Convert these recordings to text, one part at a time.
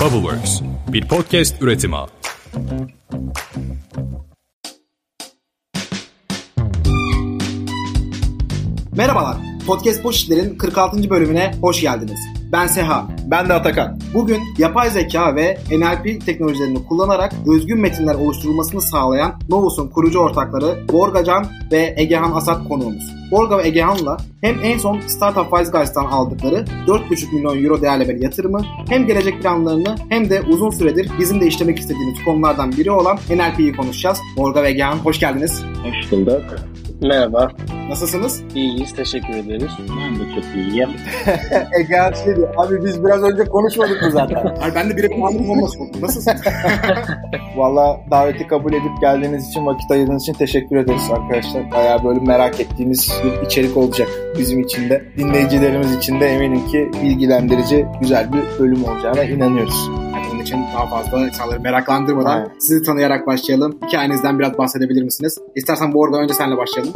Bubbleworks, bir podcast üretimi. Merhabalar, Podcast Boş İşler'in 46. bölümüne hoş geldiniz. Ben Seha. Ben de Atakan. Bugün yapay zeka ve NLP teknolojilerini kullanarak özgün metinler oluşturulmasını sağlayan Novus'un kurucu ortakları Borgacan ve Egehan Asat konuğumuz. Borga ve Egehan'la hem en son Startup Wise Guys'tan aldıkları 4,5 milyon euro değerli bir yatırımı hem gelecek planlarını hem de uzun süredir bizim de işlemek istediğimiz konulardan biri olan NLP'yi konuşacağız. Borga ve Egehan hoş geldiniz. Hoş bulduk. Merhaba. Nasılsınız? İyiyiz. Teşekkür ederiz. Ben de çok iyiyim. Ege şey diyor. Abi biz biraz önce konuşmadık mı zaten? Hayır ben de bir anım olmasın. Nasılsın? Valla daveti kabul edip geldiğiniz için, vakit ayırdığınız için teşekkür ederiz arkadaşlar. Bayağı böyle merak ettiğimiz bir içerik olacak bizim için de. Dinleyicilerimiz için de eminim ki bilgilendirici, güzel bir bölüm olacağına inanıyoruz. Onun için daha fazla insanları meraklandırmadan Aynen. sizi tanıyarak başlayalım. Hikayenizden biraz bahsedebilir misiniz? İstersen Borga önce senle başlayalım.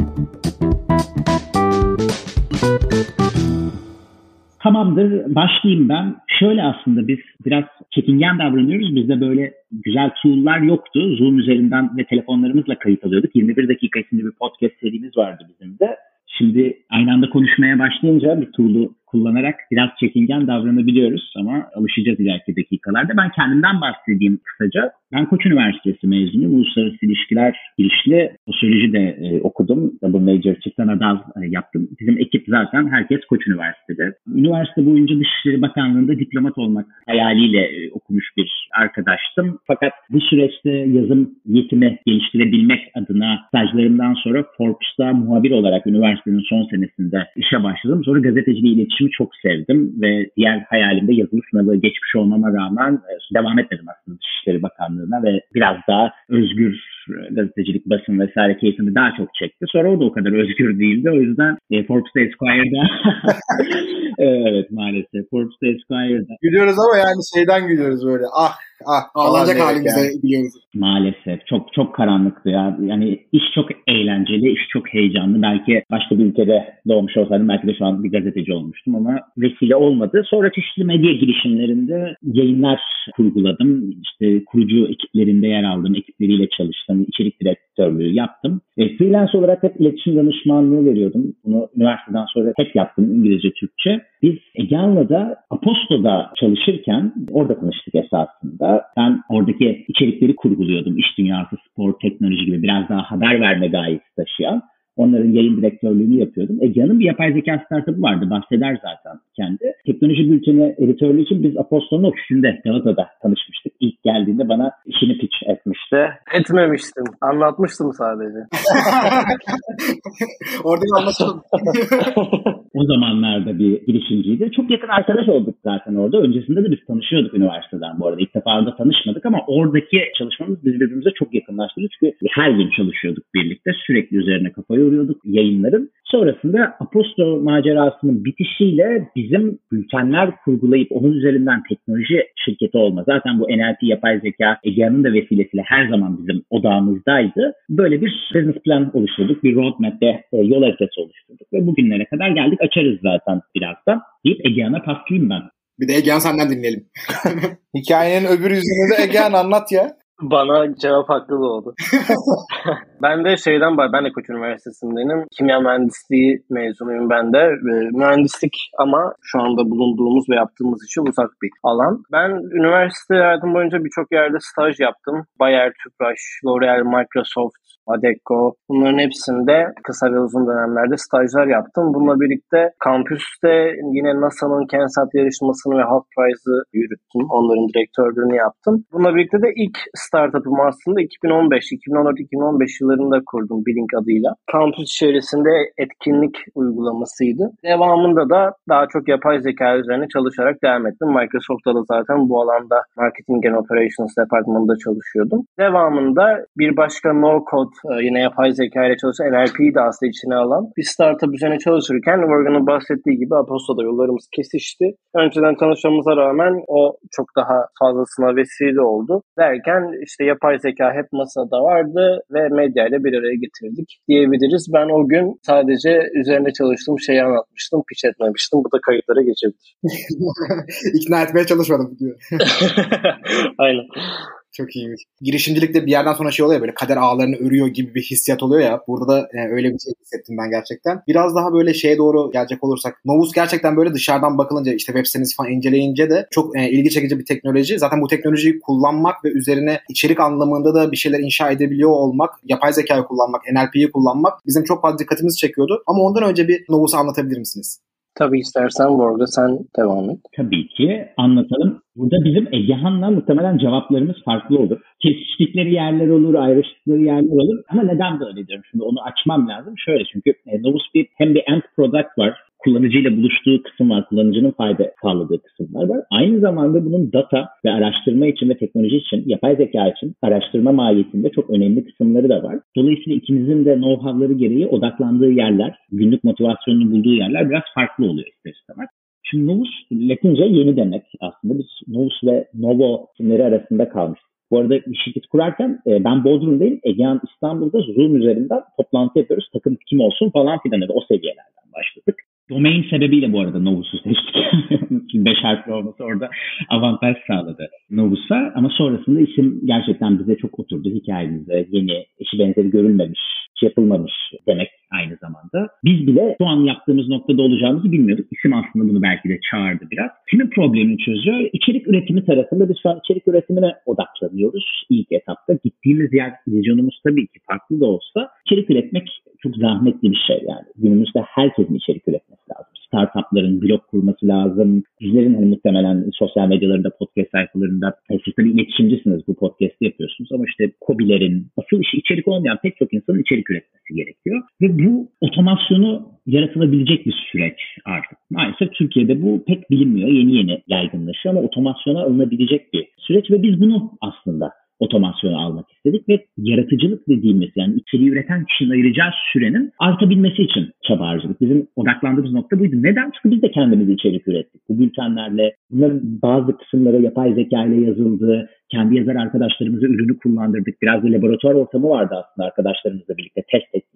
Tamamdır. Başlayayım ben. Şöyle aslında biz biraz çekingen davranıyoruz. Bizde böyle güzel tool'lar yoktu. Zoom üzerinden ve telefonlarımızla kayıt alıyorduk. 21 dakika isimli bir podcast serimiz vardı bizim de. Şimdi aynı anda konuşmaya başlayınca bir tool'u kullanarak biraz çekingen davranabiliyoruz ama alışacağız ileriki dakikalarda. Ben kendimden bahsedeyim kısaca. Ben Koç Üniversitesi mezunuyum. Uluslararası İlişkiler girişli sosyoloji de e, okudum. Double major çift ana dal e, yaptım. Bizim ekip zaten herkes Koç Üniversitede. Üniversite boyunca Dışişleri Bakanlığı'nda diplomat olmak hayaliyle e, okumuş bir arkadaştım. Fakat bu süreçte yazım yetimi geliştirebilmek adına stajlarımdan sonra Forbes'ta muhabir olarak üniversitenin son senesinde işe başladım. Sonra gazeteciliği iletişimi çok sevdim ve diğer hayalimde yazılı sınavı geçmiş olmama rağmen e, devam etmedim aslında Dışişleri Bakanlığı'na ve biraz daha özgür e, gazetecilik, basın vesaire keyfimi daha çok çekti. Sonra o da o kadar özgür değildi. O yüzden e, Forbes'ta Esquire'da evet maalesef Forbes'ta Esquire'da Gülüyoruz ama yani şeyden gülüyoruz böyle. Ah ah. Ağlanacak halimize yani. biliyoruz. Maalesef çok çok karanlıktı ya. Yani iş çok eğlenceli, iş çok heyecanlı. Belki başka bir ülkede doğmuş olsaydım belki de şu an bir gazeteci olmuştum ama vesile olmadı. Sonra çeşitli medya girişimlerinde yayınlar kurguladım. İşte kurucu ekiplerinde yer aldım, ekipleriyle çalıştım, içerik direktörlüğü yaptım. E, freelance olarak hep iletişim danışmanlığı veriyordum. Bunu üniversiteden sonra hep yaptım İngilizce, Türkçe. Biz Egean'la da Aposto'da çalışırken orada tanıştık esasında. Ben oradaki içerikleri kurguluyordum. İş dünyası, spor, teknoloji gibi biraz daha haber verme gayesi taşıyan. Onların yayın direktörlüğünü yapıyordum. Egean'ın bir yapay zeka startup'ı vardı. Bahseder zaten kendi. Teknoloji bülteni editörlüğü için biz Aposto'nun ofisinde Galata'da tanışmıştık. İlk geldiğinde bana işini pitch etmişti. Etmemiştim. Anlatmıştım sadece. Orada anlaşalım. O zamanlarda bir girişimciydi. Çok yakın arkadaş olduk zaten orada. Öncesinde de biz tanışıyorduk üniversiteden bu arada. İlk defa da tanışmadık ama oradaki çalışmamız bizi birbirimize çok yakınlaştırdı. Çünkü her gün çalışıyorduk birlikte. Sürekli üzerine kafa yoruyorduk yayınların. Sonrasında Aposto macerasının bitişiyle bizim bültenler kurgulayıp onun üzerinden teknoloji şirketi olma. Zaten bu NLP yapay zeka Egea'nın da vesilesiyle her zaman bizim odağımızdaydı. Böyle bir business plan oluşturduk. Bir roadmap'te e, yol haritası oluşturduk ve bugünlere kadar geldik. Açarız zaten birazdan deyip Egea'na paslayayım ben. bir de Egehan senden dinleyelim. Hikayenin öbür yüzünü de Egehan anlat ya. Bana cevap hakkı doğdu. ben de şeyden var. Ben de Koç Üniversitesi'ndenim. Kimya mühendisliği mezunuyum ben de. Ee, mühendislik ama şu anda bulunduğumuz ve yaptığımız işe uzak bir alan. Ben üniversite hayatım boyunca birçok yerde staj yaptım. Bayer, Tüpraş, L'Oreal, Microsoft, Adecco bunların hepsinde kısa ve uzun dönemlerde stajlar yaptım. Bununla birlikte kampüste yine NASA'nın Kensat yarışmasını ve Half Prize'ı yürüttüm. Onların direktörlüğünü yaptım. Bununla birlikte de ilk startup'ımı aslında 2015, 2014-2015 yıllarında kurdum Blink adıyla. Kampüs içerisinde etkinlik uygulamasıydı. Devamında da daha çok yapay zeka üzerine çalışarak devam ettim. Microsoft'ta da zaten bu alanda Marketing and Operations departmanında çalışıyordum. Devamında bir başka no code e, yine yapay zeka ile çalışan NLP'yi de aslında içine alan bir startup üzerine çalışırken Morgan'ın bahsettiği gibi Aposto'da yollarımız kesişti. Önceden tanışmamıza rağmen o çok daha fazlasına vesile oldu. Derken işte yapay zeka hep masada vardı ve medya ile bir araya getirdik diyebiliriz. Ben o gün sadece üzerine çalıştığım şeyi anlatmıştım, pitch etmemiştim. Bu da kayıtlara geçebilir. İkna etmeye çalışmadım diyor. Aynen. Çok iyiymiş. Girişimcilikte bir yerden sonra şey oluyor böyle kader ağlarını örüyor gibi bir hissiyat oluyor ya. Burada da e, öyle bir şey hissettim ben gerçekten. Biraz daha böyle şeye doğru gelecek olursak. Novus gerçekten böyle dışarıdan bakılınca işte web sitenizi falan inceleyince de çok e, ilgi çekici bir teknoloji. Zaten bu teknolojiyi kullanmak ve üzerine içerik anlamında da bir şeyler inşa edebiliyor olmak, yapay zekayı kullanmak, NLP'yi kullanmak bizim çok fazla dikkatimizi çekiyordu. Ama ondan önce bir Novus'u anlatabilir misiniz? Tabii istersen Borga sen devam et. Tabii ki anlatalım. Burada bizim Egehan'la muhtemelen cevaplarımız farklı olur. Kesiştikleri yerler olur, ayrıştıkları yerler olur. Ama neden böyle diyorum? Şimdi onu açmam lazım. Şöyle çünkü e, Novus bir hem bir end product var kullanıcıyla buluştuğu kısım var. Kullanıcının fayda sağladığı kısımlar var. Aynı zamanda bunun data ve araştırma için ve teknoloji için, yapay zeka için araştırma maliyetinde çok önemli kısımları da var. Dolayısıyla ikimizin de know-how'ları gereği odaklandığı yerler, günlük motivasyonunu bulduğu yerler biraz farklı oluyor ister istemez. Şimdi Novus Latince yeni demek aslında. Biz Novus ve Novo isimleri arasında kalmıştık. Bu arada şirket kurarken e, ben Bodrum'dayım. Egehan İstanbul'da Zoom üzerinden toplantı yapıyoruz. Takım kim olsun falan filan o seviyelerden başladık. Domain sebebiyle bu arada Novus'u seçtik. Çünkü beş harfli olması orada avantaj sağladı Novus'a. Ama sonrasında isim gerçekten bize çok oturdu. Hikayemizde yeni, eşi benzeri görülmemiş, yapılmamış demek aynı zamanda. Biz bile şu an yaptığımız noktada olacağımızı bilmiyorduk. İsim aslında bunu belki de çağırdı biraz. Kimin problemini çözüyor? İçerik üretimi tarafında biz şu an içerik üretimine odaklanıyoruz ilk etapta. Gittiğimiz yer, vizyonumuz tabii ki farklı da olsa içerik üretmek çok zahmetli bir şey yani. Günümüzde herkesin içerik üretmesi lazım. Startupların blog kurması lazım. Bizlerin hani muhtemelen sosyal medyalarında, podcast sayfalarında e, siz tabii iletişimcisiniz bu podcast'i yapıyorsunuz ama işte kobilerin, asıl işi içerik olmayan pek çok insanın içerik üretmesi gerekiyor. Ve bu otomasyonu yaratılabilecek bir süreç artık. Maalesef Türkiye'de bu pek bilinmiyor. Yeni yeni yaygınlaşıyor ama otomasyona alınabilecek bir süreç ve biz bunu aslında otomasyonu almak istedik ve yaratıcılık dediğimiz yani içeriği üreten kişinin ayıracağı sürenin artabilmesi için çaba harcadık. Bizim odaklandığımız nokta buydu. Neden? Çünkü biz de kendimiz içerik ürettik. Bu bültenlerle bunların bazı kısımları yapay zeka ile yazıldı. Kendi yazar arkadaşlarımıza ürünü kullandırdık. Biraz da laboratuvar ortamı vardı aslında arkadaşlarımızla birlikte test ettiğimiz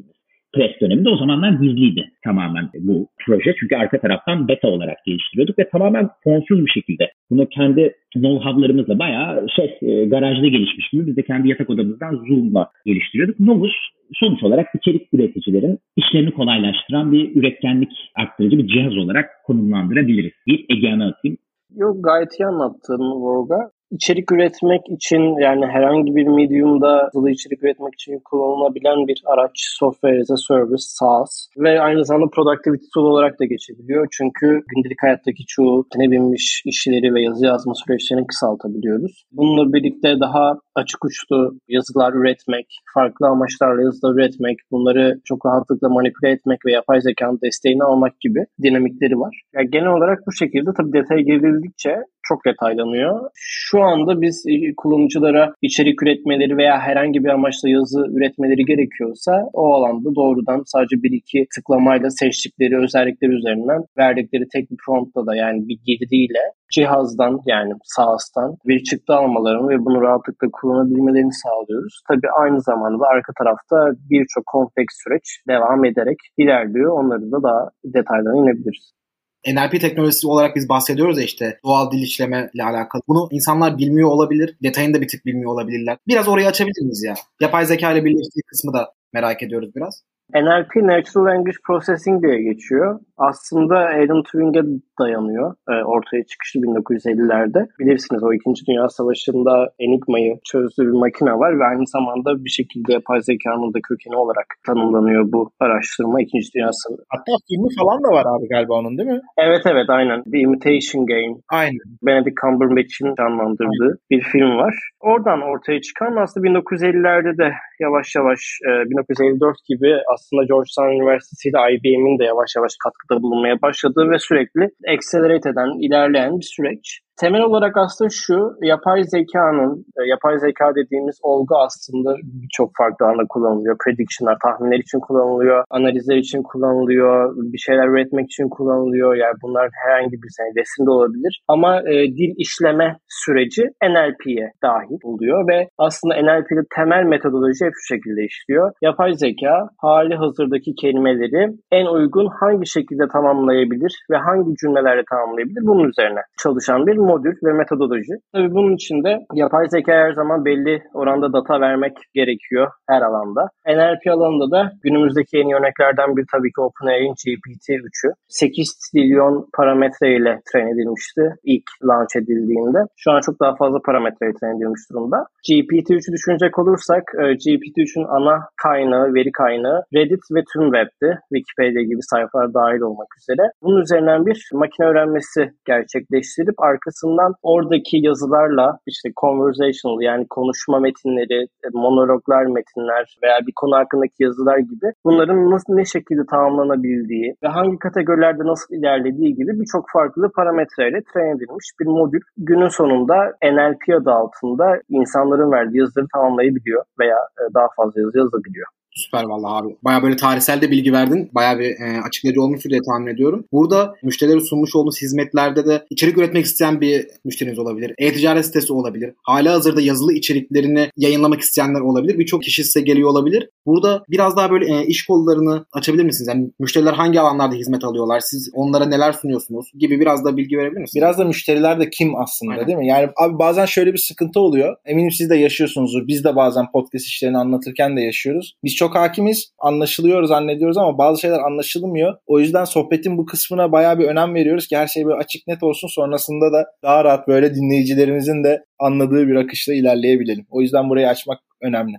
pres döneminde o zamanlar gizliydi tamamen bu proje. Çünkü arka taraftan beta olarak geliştiriyorduk ve tamamen fonsuz bir şekilde bunu kendi know-how'larımızla bayağı şey e, garajda gelişmiş gibi biz de kendi yatak odamızdan Zoom'la geliştiriyorduk. Novus sonuç olarak içerik üreticilerin işlerini kolaylaştıran bir üretkenlik arttırıcı bir cihaz olarak konumlandırabiliriz. Bir Ege'ne atayım. Yok gayet iyi anlattın Vorga içerik üretmek için yani herhangi bir medium'da hızlı içerik üretmek için kullanılabilen bir araç software as a service SaaS ve aynı zamanda productivity tool olarak da geçebiliyor. Çünkü gündelik hayattaki çoğu ne binmiş işleri ve yazı yazma süreçlerini kısaltabiliyoruz. Bununla birlikte daha açık uçlu yazılar üretmek, farklı amaçlarla yazılar üretmek, bunları çok rahatlıkla manipüle etmek ve yapay zekanın desteğini almak gibi dinamikleri var. Yani genel olarak bu şekilde tabii detaya girildikçe çok detaylanıyor. Şu anda biz e, kullanıcılara içerik üretmeleri veya herhangi bir amaçla yazı üretmeleri gerekiyorsa o alanda doğrudan sadece bir iki tıklamayla seçtikleri özellikler üzerinden verdikleri tek bir promptla da yani bir girdiyle cihazdan yani SaaS'tan bir çıktı almalarını ve bunu rahatlıkla kullanabilmelerini sağlıyoruz. Tabii aynı zamanda arka tarafta birçok kompleks süreç devam ederek ilerliyor. Onları da daha detaylarına inebiliriz. NLP teknolojisi olarak biz bahsediyoruz ya işte doğal dil işleme ile alakalı. Bunu insanlar bilmiyor olabilir. Detayını da bir tık bilmiyor olabilirler. Biraz orayı açabilir miyiz ya? Yapay zeka ile birleştiği kısmı da merak ediyoruz biraz. NLP Natural Language Processing diye geçiyor. Aslında Alan Turing'e dayanıyor. E, ortaya çıkışı 1950'lerde. Bilirsiniz o 2. Dünya Savaşı'nda Enigma'yı çözdüğü bir makine var ve aynı zamanda bir şekilde yapay zekanın da kökeni olarak tanımlanıyor bu araştırma 2. Dünya Savaşı. Hatta filmi falan da var abi galiba onun değil mi? Evet evet aynen. The Imitation Game. Aynen. Benedict Cumberbatch'in canlandırdığı aynen. bir film var. Oradan ortaya çıkan aslında 1950'lerde de yavaş yavaş 1954 e, gibi aslında Georgetown Üniversitesi ile IBM'in de yavaş yavaş katkıda bulunmaya başladığı ve sürekli accelerate eden, ilerleyen bir süreç. Temel olarak aslında şu, yapay zekanın, e, yapay zeka dediğimiz olgu aslında birçok farklı alanda kullanılıyor. Prediction'lar, tahminler için kullanılıyor, analizler için kullanılıyor, bir şeyler üretmek için kullanılıyor. Yani bunlar herhangi bir yani resim de olabilir. Ama e, dil işleme süreci NLP'ye dahil oluyor ve aslında NLP'de temel metodoloji hep şu şekilde işliyor. Yapay zeka hali hazırdaki kelimeleri en uygun hangi şekilde tamamlayabilir ve hangi cümlelerle tamamlayabilir bunun üzerine çalışan bir modül ve metodoloji. Tabii bunun için de yapay zeka her zaman belli oranda data vermek gerekiyor her alanda. NLP alanında da günümüzdeki yeni örneklerden bir tabii ki OpenAI'nin GPT-3'ü. 8 trilyon parametre ile train edilmişti ilk launch edildiğinde. Şu an çok daha fazla parametre train edilmiş durumda. GPT-3'ü düşünecek olursak e, GPT-3'ün ana kaynağı, veri kaynağı Reddit ve tüm web'ti. Wikipedia gibi sayfalar dahil olmak üzere. Bunun üzerinden bir makine öğrenmesi gerçekleştirip arkasından oradaki yazılarla işte conversational yani konuşma metinleri, e, monologlar metinler veya bir konu hakkındaki yazılar gibi bunların nasıl ne şekilde tamamlanabildiği ve hangi kategorilerde nasıl ilerlediği gibi birçok farklı parametreyle train edilmiş bir modül. Günün sonunda NLP adı altında insanların verdiği yazıları tamamlayabiliyor veya e, daha fazla yazı yazabiliyor. Süper vallahi abi. Baya böyle tarihsel de bilgi verdin. Baya bir e, açıklayıcı olmuştur diye tahmin ediyorum. Burada müşterilere sunmuş olduğunuz hizmetlerde de içerik üretmek isteyen bir müşteriniz olabilir. E-ticaret sitesi olabilir. Hala hazırda yazılı içeriklerini yayınlamak isteyenler olabilir. Birçok kişi size geliyor olabilir. Burada biraz daha böyle e, iş kollarını açabilir misiniz? Yani müşteriler hangi alanlarda hizmet alıyorlar? Siz onlara neler sunuyorsunuz? Gibi biraz da bilgi verebilir misiniz? Biraz da müşteriler de kim aslında Aynen. değil mi? Yani abi bazen şöyle bir sıkıntı oluyor. Eminim siz de yaşıyorsunuzdur. Biz de bazen podcast işlerini anlatırken de yaşıyoruz. Biz çok hakimiz, anlaşılıyor zannediyoruz ama bazı şeyler anlaşılmıyor. O yüzden sohbetin bu kısmına bayağı bir önem veriyoruz ki her şey böyle açık net olsun. Sonrasında da daha rahat böyle dinleyicilerimizin de anladığı bir akışla ilerleyebilelim. O yüzden burayı açmak önemli.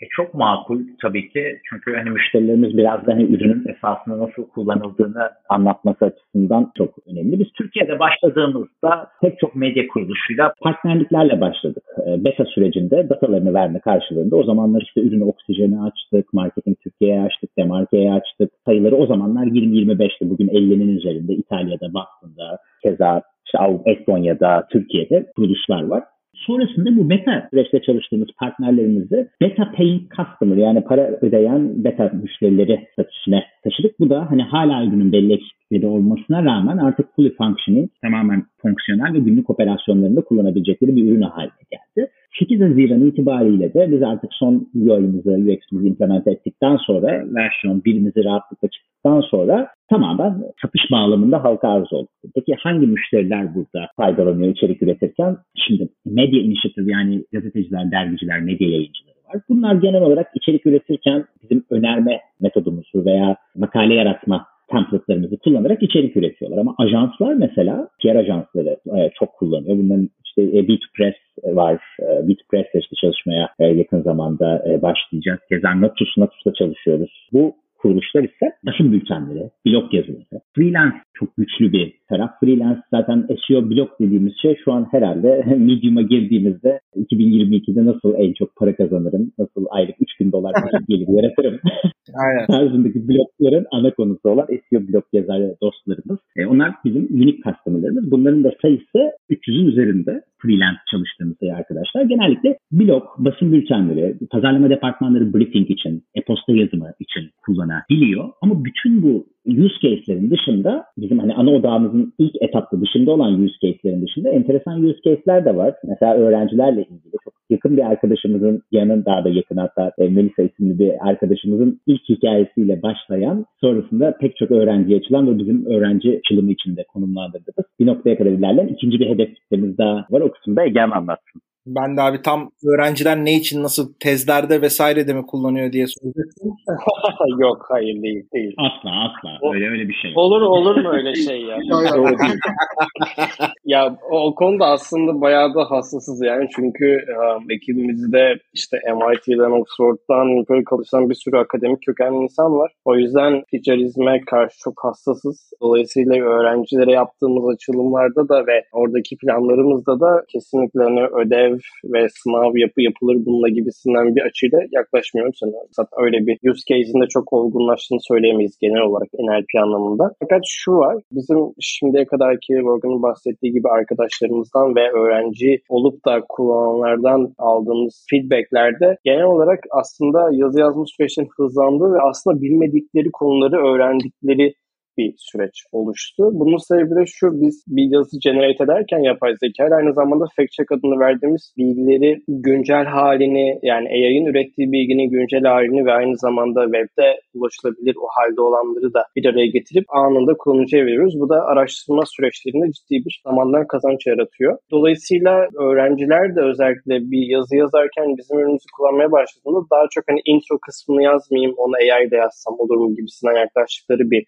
E, çok makul tabii ki. Çünkü hani müşterilerimiz biraz da hani ürünün esasında nasıl kullanıldığını anlatması açısından çok önemli. Biz Türkiye'de başladığımızda pek çok medya kuruluşuyla partnerliklerle başladık. E, beta sürecinde datalarını verme karşılığında o zamanlar işte ürünü oksijeni açtık, marketing Türkiye'ye açtık, demarke'ye açtık. Sayıları o zamanlar 20-25'ti. Bugün 50'nin üzerinde İtalya'da, Boston'da, keza işte Estonya'da, Türkiye'de kuruluşlar var. Sonrasında bu beta süreçte çalıştığımız partnerlerimizi beta paying customer yani para ödeyen beta müşterileri statüsüne taşıdık. Bu da hani hala ürünün belli eksiklikleri olmasına rağmen artık fully functioning tamamen fonksiyonel ve günlük operasyonlarında kullanabilecekleri bir ürün haline geldi. 8 Haziran itibariyle de biz artık son UI'mizi, UX'imizi implement ettikten sonra versiyon 1'imizi rahatlıkla çıktıktan sonra tamamen satış bağlamında halka arz olduk. Peki hangi müşteriler burada faydalanıyor içerik üretirken? Şimdi medya inisiyatif yani gazeteciler, dergiciler, medya yayıncıları var. Bunlar genel olarak içerik üretirken bizim önerme metodumuzu veya makale yaratma template'larımızı kullanarak içerik üretiyorlar. Ama ajanslar mesela, PR ajansları e, çok kullanıyor. Bunların işte e, B2Press var. E, B2Press'le işte çalışmaya yakın zamanda başlayacağız. Keza Natus, Natus'la çalışıyoruz. Bu kuruluşlar ise basın bültenleri, blog yazıları. Freelance çok güçlü bir taraf. Freelance zaten SEO blog dediğimiz şey şu an herhalde Medium'a girdiğimizde 2022'de nasıl en çok para kazanırım, nasıl aylık 3000 dolar gelir yaratırım Aynen. tarzındaki blogların ana konusu olan SEO blog yazar dostlarımız. E, onlar bizim unique customerlarımız. Bunların da sayısı 300'ün üzerinde freelance çalıştığımız sayı arkadaşlar. Genellikle blog, basın bültenleri, pazarlama departmanları briefing için, e-posta yazımı için kullanabiliyor. Ama bütün bu use case'lerin dışında bizim hani ana odağımızın ilk etapta dışında olan use case'lerin dışında enteresan use case'ler de var. Mesela öğrencilerle ilgili çok yakın bir arkadaşımızın yanın daha da yakın hatta e, Melisa isimli bir arkadaşımızın ilk hikayesiyle başlayan sonrasında pek çok öğrenciye açılan ve bizim öğrenci çılımı içinde konumlandırdığımız bir noktaya kadar ilerleyen ikinci bir hedef kitlemiz daha var. O kısımda Egem anlatsın. Ben de abi tam öğrenciler ne için nasıl tezlerde vesaire de mi kullanıyor diye soracaktım. Yok hayır değil değil. Asla asla O- öyle öyle bir şey. Olur olur mu öyle şey ya? Doğru değil. ya o, konuda aslında bayağı da hassasız yani çünkü um, ekibimizde işte MIT'den, Oxford'dan yukarı çalışan bir sürü akademik kökenli insan var. O yüzden ticarizme karşı çok hassasız. Dolayısıyla öğrencilere yaptığımız açılımlarda da ve oradaki planlarımızda da kesinlikle hani ödev ve sınav yapı yapılır bununla gibisinden bir açıyla yaklaşmıyorum sana. Zaten öyle bir use case'in de çok olgunlaştığını söyleyemeyiz genel olarak NLP anlamında. Fakat şu var, bizim şimdiye kadarki Morgan'ın bahsettiği gibi arkadaşlarımızdan ve öğrenci olup da kullananlardan aldığımız feedbacklerde genel olarak aslında yazı yazma süreçlerinin hızlandığı ve aslında bilmedikleri konuları öğrendikleri bir süreç oluştu. Bunun sebebi de şu, biz bir yazı generate ederken yapay zeka aynı zamanda fact check adını verdiğimiz bilgileri güncel halini yani AI'ın ürettiği bilginin güncel halini ve aynı zamanda webde ulaşılabilir o halde olanları da bir araya getirip anında kullanıcıya veriyoruz. Bu da araştırma süreçlerinde ciddi bir zamandan kazanç yaratıyor. Dolayısıyla öğrenciler de özellikle bir yazı yazarken bizim ürünümüzü kullanmaya başladığında daha çok hani intro kısmını yazmayayım onu AI'de yazsam olur mu gibisinden yaklaştıkları bir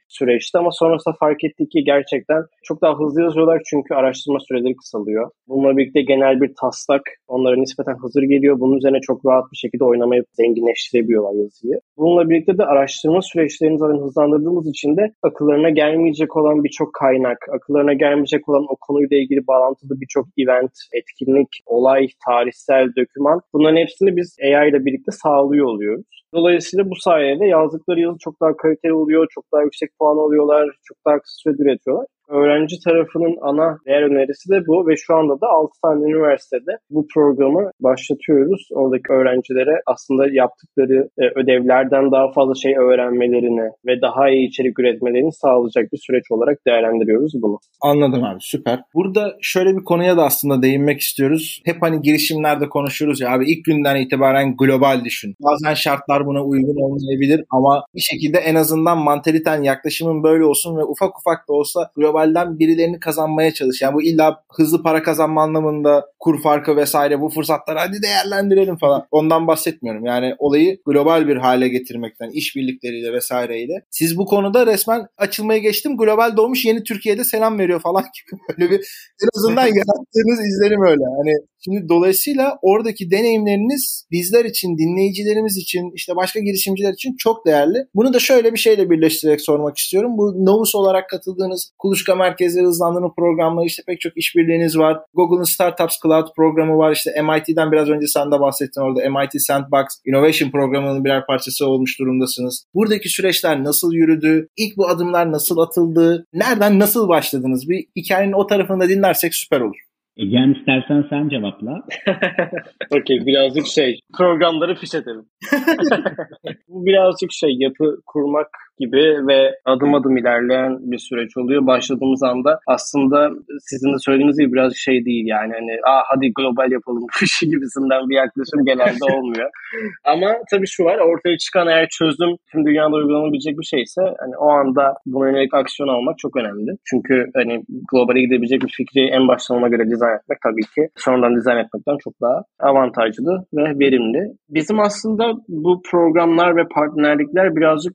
süreçte ama sonrasında fark ettik ki gerçekten çok daha hızlı yazıyorlar çünkü araştırma süreleri kısalıyor. Bununla birlikte genel bir taslak onlara nispeten hazır geliyor. Bunun üzerine çok rahat bir şekilde oynamayı zenginleştirebiliyorlar yazıyı. Bununla birlikte de araştırma süreçlerini zaten hızlandırdığımız için de akıllarına gelmeyecek olan birçok kaynak, akıllarına gelmeyecek olan o konuyla ilgili bağlantılı birçok event, etkinlik, olay, tarihsel, döküman bunların hepsini biz AI ile birlikte sağlıyor oluyoruz. Dolayısıyla bu sayede yazdıkları yazı çok daha kaliteli oluyor, çok daha yüksek puan alıyorlar, çok daha kısa sürede üretiyorlar öğrenci tarafının ana değer önerisi de bu ve şu anda da 6 tane üniversitede bu programı başlatıyoruz. Oradaki öğrencilere aslında yaptıkları e, ödevlerden daha fazla şey öğrenmelerini ve daha iyi içerik üretmelerini sağlayacak bir süreç olarak değerlendiriyoruz bunu. Anladım abi süper. Burada şöyle bir konuya da aslında değinmek istiyoruz. Hep hani girişimlerde konuşuyoruz ya abi ilk günden itibaren global düşün. Bazen şartlar buna uygun olmayabilir ama bir şekilde en azından mantaliten yaklaşımın böyle olsun ve ufak ufak da olsa global globalden birilerini kazanmaya çalış. Yani bu illa hızlı para kazanma anlamında kur farkı vesaire bu fırsatları hadi değerlendirelim falan. Ondan bahsetmiyorum. Yani olayı global bir hale getirmekten, işbirlikleriyle vesaireyle. Siz bu konuda resmen açılmaya geçtim. Global doğmuş yeni Türkiye'de selam veriyor falan gibi böyle bir en azından yarattığınız izlenim öyle. Hani Şimdi dolayısıyla oradaki deneyimleriniz bizler için, dinleyicilerimiz için, işte başka girişimciler için çok değerli. Bunu da şöyle bir şeyle birleştirerek sormak istiyorum. Bu Novus olarak katıldığınız kuluçka merkezleri hızlandırma programları işte pek çok işbirliğiniz var. Google'ın Startups Cloud programı var. İşte MIT'den biraz önce sen de bahsettin orada. MIT Sandbox Innovation programının birer parçası olmuş durumdasınız. Buradaki süreçler nasıl yürüdü? İlk bu adımlar nasıl atıldı? Nereden nasıl başladınız? Bir hikayenin o tarafını da dinlersek süper olur. Egen istersen sen cevapla. Okey birazcık şey programları fiş edelim. Bu birazcık şey yapı kurmak gibi ve adım adım ilerleyen bir süreç oluyor. Başladığımız anda aslında sizin de söylediğiniz gibi biraz şey değil yani hani Aa, hadi global yapalım bu işi gibisinden bir yaklaşım genelde olmuyor. Ama tabii şu var ortaya çıkan eğer çözüm tüm dünyada uygulanabilecek bir şeyse hani o anda buna yönelik aksiyon almak çok önemli. Çünkü hani globale gidebilecek bir fikri en baştan ona göre dizayn etmek tabii ki sonradan dizayn etmekten çok daha avantajlı ve verimli. Bizim aslında bu programlar ve partnerlikler birazcık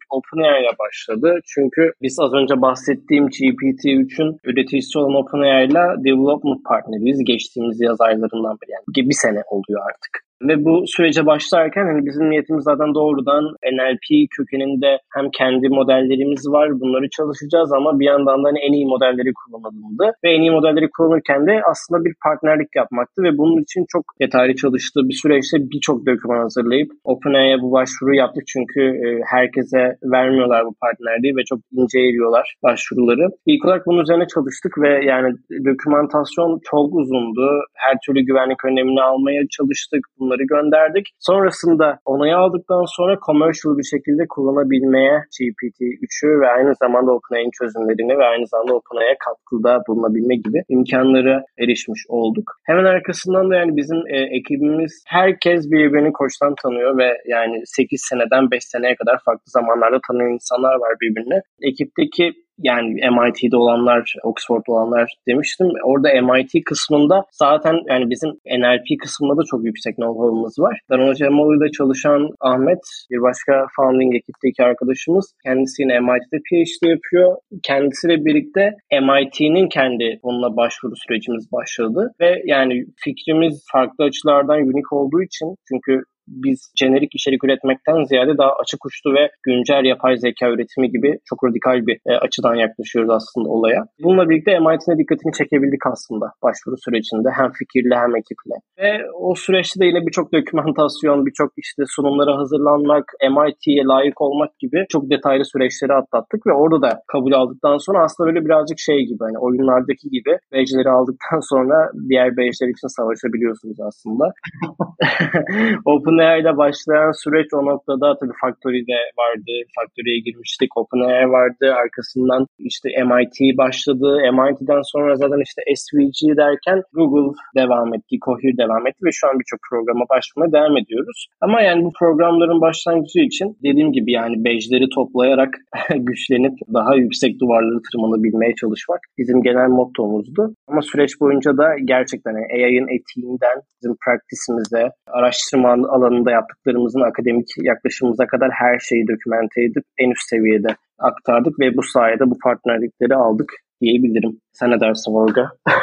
OpenAI'ya başladı. Çünkü biz az önce bahsettiğim GPT-3'ün üreticisi olan OpenAI ile development partneriyiz. Geçtiğimiz yaz aylarından beri yani bir sene oluyor artık. Ve bu sürece başlarken hani bizim niyetimiz zaten doğrudan NLP kökeninde hem kendi modellerimiz var bunları çalışacağız ama bir yandan da hani en iyi modelleri kullanalımdı. Ve en iyi modelleri kullanırken de aslında bir partnerlik yapmaktı ve bunun için çok detaylı çalıştığı bir süreçte birçok doküman hazırlayıp OpenAI'ye bu başvuru yaptık çünkü e, herkese vermiyorlar bu partnerliği ve çok ince eriyorlar başvuruları. İlk olarak bunun üzerine çalıştık ve yani dokümantasyon çok uzundu. Her türlü güvenlik önlemini almaya çalıştık bunları gönderdik. Sonrasında onayı aldıktan sonra commercial bir şekilde kullanabilmeye GPT-3'ü ve aynı zamanda OpenAI'nin çözümlerini ve aynı zamanda OpenAI'ye katkıda bulunabilme gibi imkanları erişmiş olduk. Hemen arkasından da yani bizim e, ekibimiz herkes birbirini koçtan tanıyor ve yani 8 seneden 5 seneye kadar farklı zamanlarda tanıyan insanlar var birbirine. Ekipteki yani MIT'de olanlar, Oxford'da olanlar demiştim. Orada MIT kısmında zaten yani bizim NLP kısmında da çok yüksek know-how'ımız var. Daron Cemaloğlu'da çalışan Ahmet, bir başka founding ekipteki arkadaşımız kendisi yine MIT'de PhD yapıyor. Kendisiyle birlikte MIT'nin kendi onunla başvuru sürecimiz başladı ve yani fikrimiz farklı açılardan unik olduğu için çünkü biz jenerik içerik üretmekten ziyade daha açık uçlu ve güncel yapay zeka üretimi gibi çok radikal bir e, açıdan yaklaşıyoruz aslında olaya. Bununla birlikte MIT'nin dikkatini çekebildik aslında başvuru sürecinde hem fikirle hem ekiple. Ve o süreçte de yine birçok dokümantasyon, birçok işte sunumlara hazırlanmak, MIT'ye layık olmak gibi çok detaylı süreçleri atlattık ve orada da kabul aldıktan sonra aslında böyle birazcık şey gibi hani oyunlardaki gibi badge'leri aldıktan sonra diğer badge'ler için savaşabiliyorsunuz aslında. OpenAI ile başlayan süreç o noktada tabii Factory de vardı. Factory'ye girmiştik. OpenAI vardı. Arkasından işte MIT başladı. MIT'den sonra zaten işte SVG derken Google devam etti. Cohere devam etti ve şu an birçok programa başvurmaya devam ediyoruz. Ama yani bu programların başlangıcı için dediğim gibi yani badge'leri toplayarak güçlenip daha yüksek duvarları tırmanabilmeye çalışmak bizim genel mottomuzdu. Ama süreç boyunca da gerçekten yani AI'ın etiğinden bizim practice'imize, araştırma alanında yaptıklarımızın akademik yaklaşımımıza kadar her şeyi dokümente edip en üst seviyede aktardık ve bu sayede bu partnerlikleri aldık diyebilirim. Sen ne dersin Volga?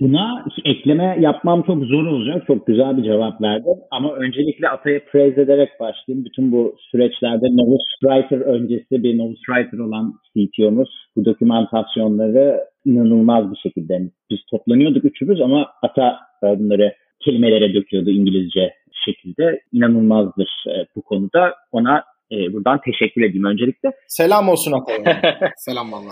Buna ekleme yapmam çok zor olacak. Çok güzel bir cevap verdin. Ama öncelikle Atay'a praise ederek başlayayım. Bütün bu süreçlerde Novus Writer öncesi bir Novus Writer olan CTO'muz bu dokümantasyonları inanılmaz bir şekilde. Biz toplanıyorduk üçümüz ama Ata bunları kelimelere döküyordu İngilizce şekilde. İnanılmazdır bu konuda. Ona e, buradan teşekkür edeyim öncelikle. Selam olsun Atay. Selam valla.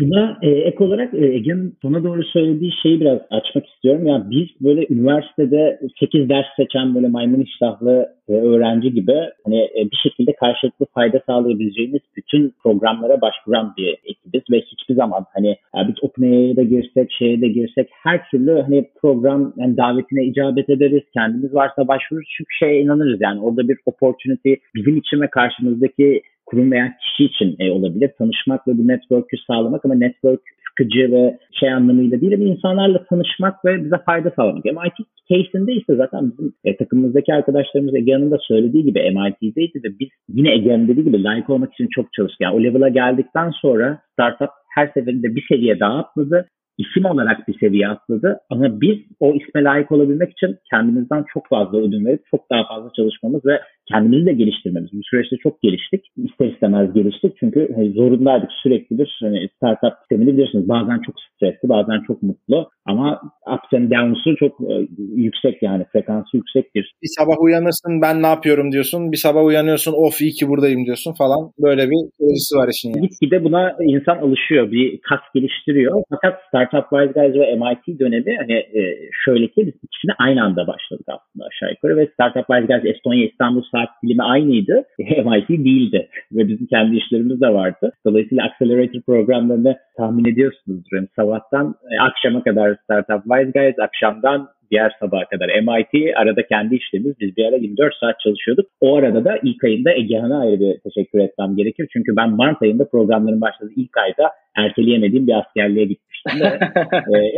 Buna e, ek olarak e, Ege'nin sona doğru söylediği şeyi biraz açmak istiyorum. Yani biz böyle üniversitede 8 ders seçen böyle maymun iştahlı e, öğrenci gibi hani e, bir şekilde karşılıklı fayda sağlayabileceğimiz bütün programlara başvuran bir ekibiz ve hiçbir zaman hani biz OpenAI'ye de girsek, şeye de girsek her türlü hani program yani davetine icabet ederiz. Kendimiz varsa başvururuz çünkü şeye inanırız yani orada bir opportunity bizim için ve karşımızdaki kurum veya kişi için e, olabilir. Tanışmak ve bu network'ü sağlamak ama network sıkıcı ve şey anlamıyla değil ama insanlarla tanışmak ve bize fayda sağlamak. MIT case'inde ise zaten bizim e, takımımızdaki arkadaşlarımız Ege'nin de söylediği gibi MIT'deydi ve biz yine Ege'nin dediği gibi layık olmak için çok çalıştık. Yani o level'a geldikten sonra startup her seferinde bir seviye daha atladı isim olarak bir seviye atladı. Ama biz o isme layık olabilmek için kendimizden çok fazla ödün verip çok daha fazla çalışmamız ve kendimizi de geliştirmemiz. Bu süreçte çok geliştik. İster istemez geliştik. Çünkü hani zorundaydık sürekli bir hani startup sistemini bilirsiniz. Bazen çok stresli, bazen çok mutlu. Ama ups and downs'u çok e, yüksek yani frekansı yüksektir. Bir sabah uyanırsın ben ne yapıyorum diyorsun. Bir sabah uyanıyorsun of iyi ki buradayım diyorsun falan. Böyle bir projesi var işin. Yani. Gitgide buna insan alışıyor. Bir kas geliştiriyor. Fakat Startup Wise Guys ve MIT dönemi hani e, şöyle ki biz ikisini aynı anda başladık aslında aşağı yukarı ve Startup Wise Guys Estonya İstanbul saat dilimi aynıydı. MIT değildi ve bizim kendi işlerimiz de vardı. Dolayısıyla accelerator programlarını tahmin ediyorsunuzdur. Yani sabahtan e, akşama kadar Startup Wise Guys, akşamdan diğer sabaha kadar MIT, arada kendi işlerimiz. Biz bir ara 24 saat çalışıyorduk. O arada da ilk ayında Egehan'a ayrı bir teşekkür etmem gerekir. Çünkü ben Mart ayında programların başladığı ilk ayda erteleyemediğim bir askerliğe gitmiştim. Ve,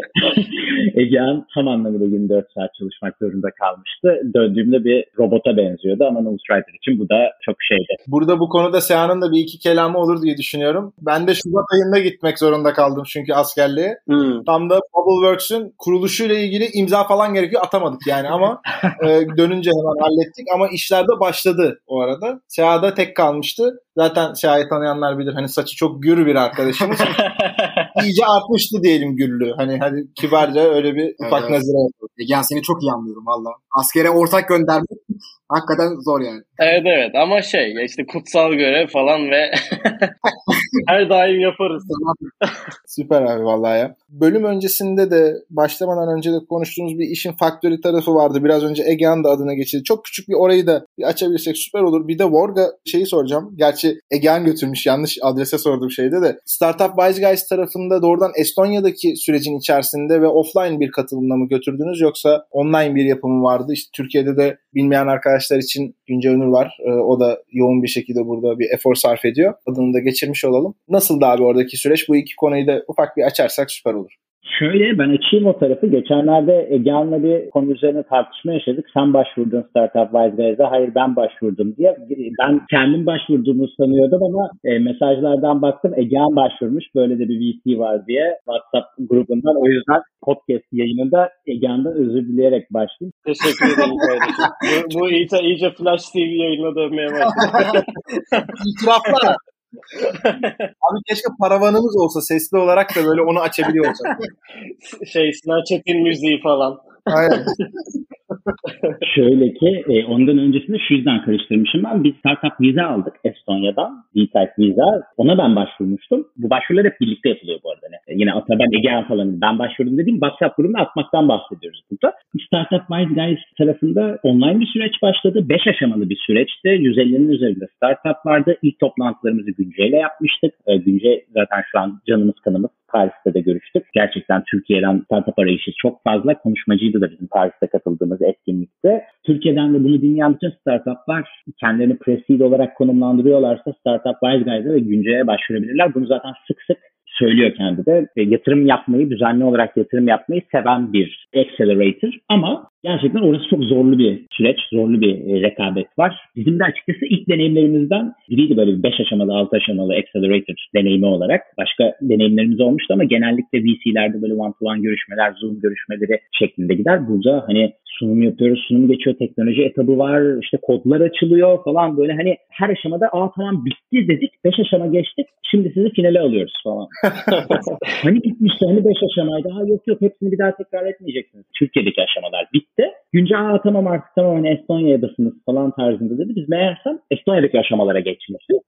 e, Egehan tam anlamıyla 24 saat çalışmak zorunda kalmıştı. Döndüğümde bir robota benziyordu ama Nose Rider için bu da çok şeydi. Burada bu konuda Seha'nın da bir iki kelamı olur diye düşünüyorum. Ben de Şubat ayında gitmek zorunda kaldım çünkü askerliğe. Hmm. Tam da Bubbleworks'ün kuruluşuyla ilgili imza falan gerekiyor atamadık yani ama e, dönünce hemen hallettik ama işler de başladı o arada. Seha da tek kalmıştı. Zaten Seha'yı tanıyanlar bilir. Hani saçı çok gür bir arkadaşımız. İyice artmıştı diyelim güllü. Hani hadi kibarca öyle bir ufak evet. nazire. Egehan seni çok iyi anlıyorum valla. Askere ortak göndermek hakikaten zor yani. Evet evet ama şey işte kutsal görev falan ve her daim yaparız. Süper abi vallahi ya. Bölüm öncesinde de başlamadan önce de konuştuğumuz bir işin faktörü tarafı vardı. Biraz önce Egehan da adına geçildi. Çok küçük bir orayı da bir açabilirsek süper olur. Bir de Vorga şeyi soracağım. Gerçi Egehan götürmüş yanlış adrese sordum şeyde de. Startup Wise Guys tarafında doğrudan Estonya'daki sürecin içerisinde ve offline bir katılımla mı götürdünüz yoksa online bir yapımı vardı? İşte Türkiye'de de bilmeyen arkadaşlar için Günce Önür var. Ee, o da yoğun bir şekilde burada bir efor sarf ediyor. Adını da geçirmiş olalım. Nasıl da abi oradaki süreç? Bu iki konuyu da ufak bir açarsak süper olur. Şöyle ben açayım o tarafı. Geçenlerde Egehan'la bir konu üzerine tartışma yaşadık. Sen başvurdun Startup Wise hayır ben başvurdum diye. Ben kendim başvurduğumu sanıyordum ama e, mesajlardan baktım Egehan başvurmuş. Böyle de bir VC var diye WhatsApp grubundan. O yüzden podcast yayınında Egehan'dan özür dileyerek başlayayım. Teşekkür ederim kardeşim. bu, bu iyice, iyice Flash TV yayına dönmeye başladı. İtiraflar. Abi keşke paravanımız olsa sesli olarak da böyle onu açabiliyor olsak. şey Sinan Çetin müziği falan. Aynen. Şöyle ki e, ondan öncesinde şu yüzden karıştırmışım ben. Biz startup vize aldık Estonya'dan. D-Type viza. Ona ben başvurmuştum. Bu başvurular hep birlikte yapılıyor bu arada. Yani yine Ataben Ege falan ben başvurdum dediğim WhatsApp grubunda atmaktan bahsediyoruz burada. Startup Wise Guys tarafında online bir süreç başladı. 5 aşamalı bir süreçti. 150'nin üzerinde startup vardı. İlk toplantılarımızı Günce'yle yapmıştık. E, Günce zaten şu an canımız kanımız. Paris'te de görüştük. Gerçekten Türkiye'den startup arayışı çok fazla. Konuşmacıydı da bizim Paris'te katıldığımız etkinlikte. Türkiye'den de bunu dinleyen bütün startuplar kendilerini pre olarak konumlandırıyorlarsa Startup Wise Guys'a ve Günce'ye başvurabilirler. Bunu zaten sık sık söylüyor kendi de. Ve yatırım yapmayı, düzenli olarak yatırım yapmayı seven bir accelerator. Ama gerçekten orası çok zorlu bir süreç, zorlu bir e, rekabet var. Bizim de açıkçası ilk deneyimlerimizden biriydi böyle bir 5 aşamalı, 6 aşamalı accelerator deneyimi olarak. Başka deneyimlerimiz olmuştu ama genellikle VC'lerde böyle one to one görüşmeler, Zoom görüşmeleri şeklinde gider. Burada hani sunum yapıyoruz, sunum geçiyor, teknoloji etabı var, işte kodlar açılıyor falan böyle hani her aşamada aa tamam bitti dedik, 5 aşama geçtik, şimdi sizi finale alıyoruz falan. hani bitmişti hani 5 aşamaydı, ha yok yok hepsini bir daha tekrar etmeyeceksiniz. Türkiye'deki aşamalar bitti. Günce aa tamam artık tamam hani Estonya'dasınız falan tarzında dedi. Biz meğersem Estonya'daki aşamalara geçmişiz.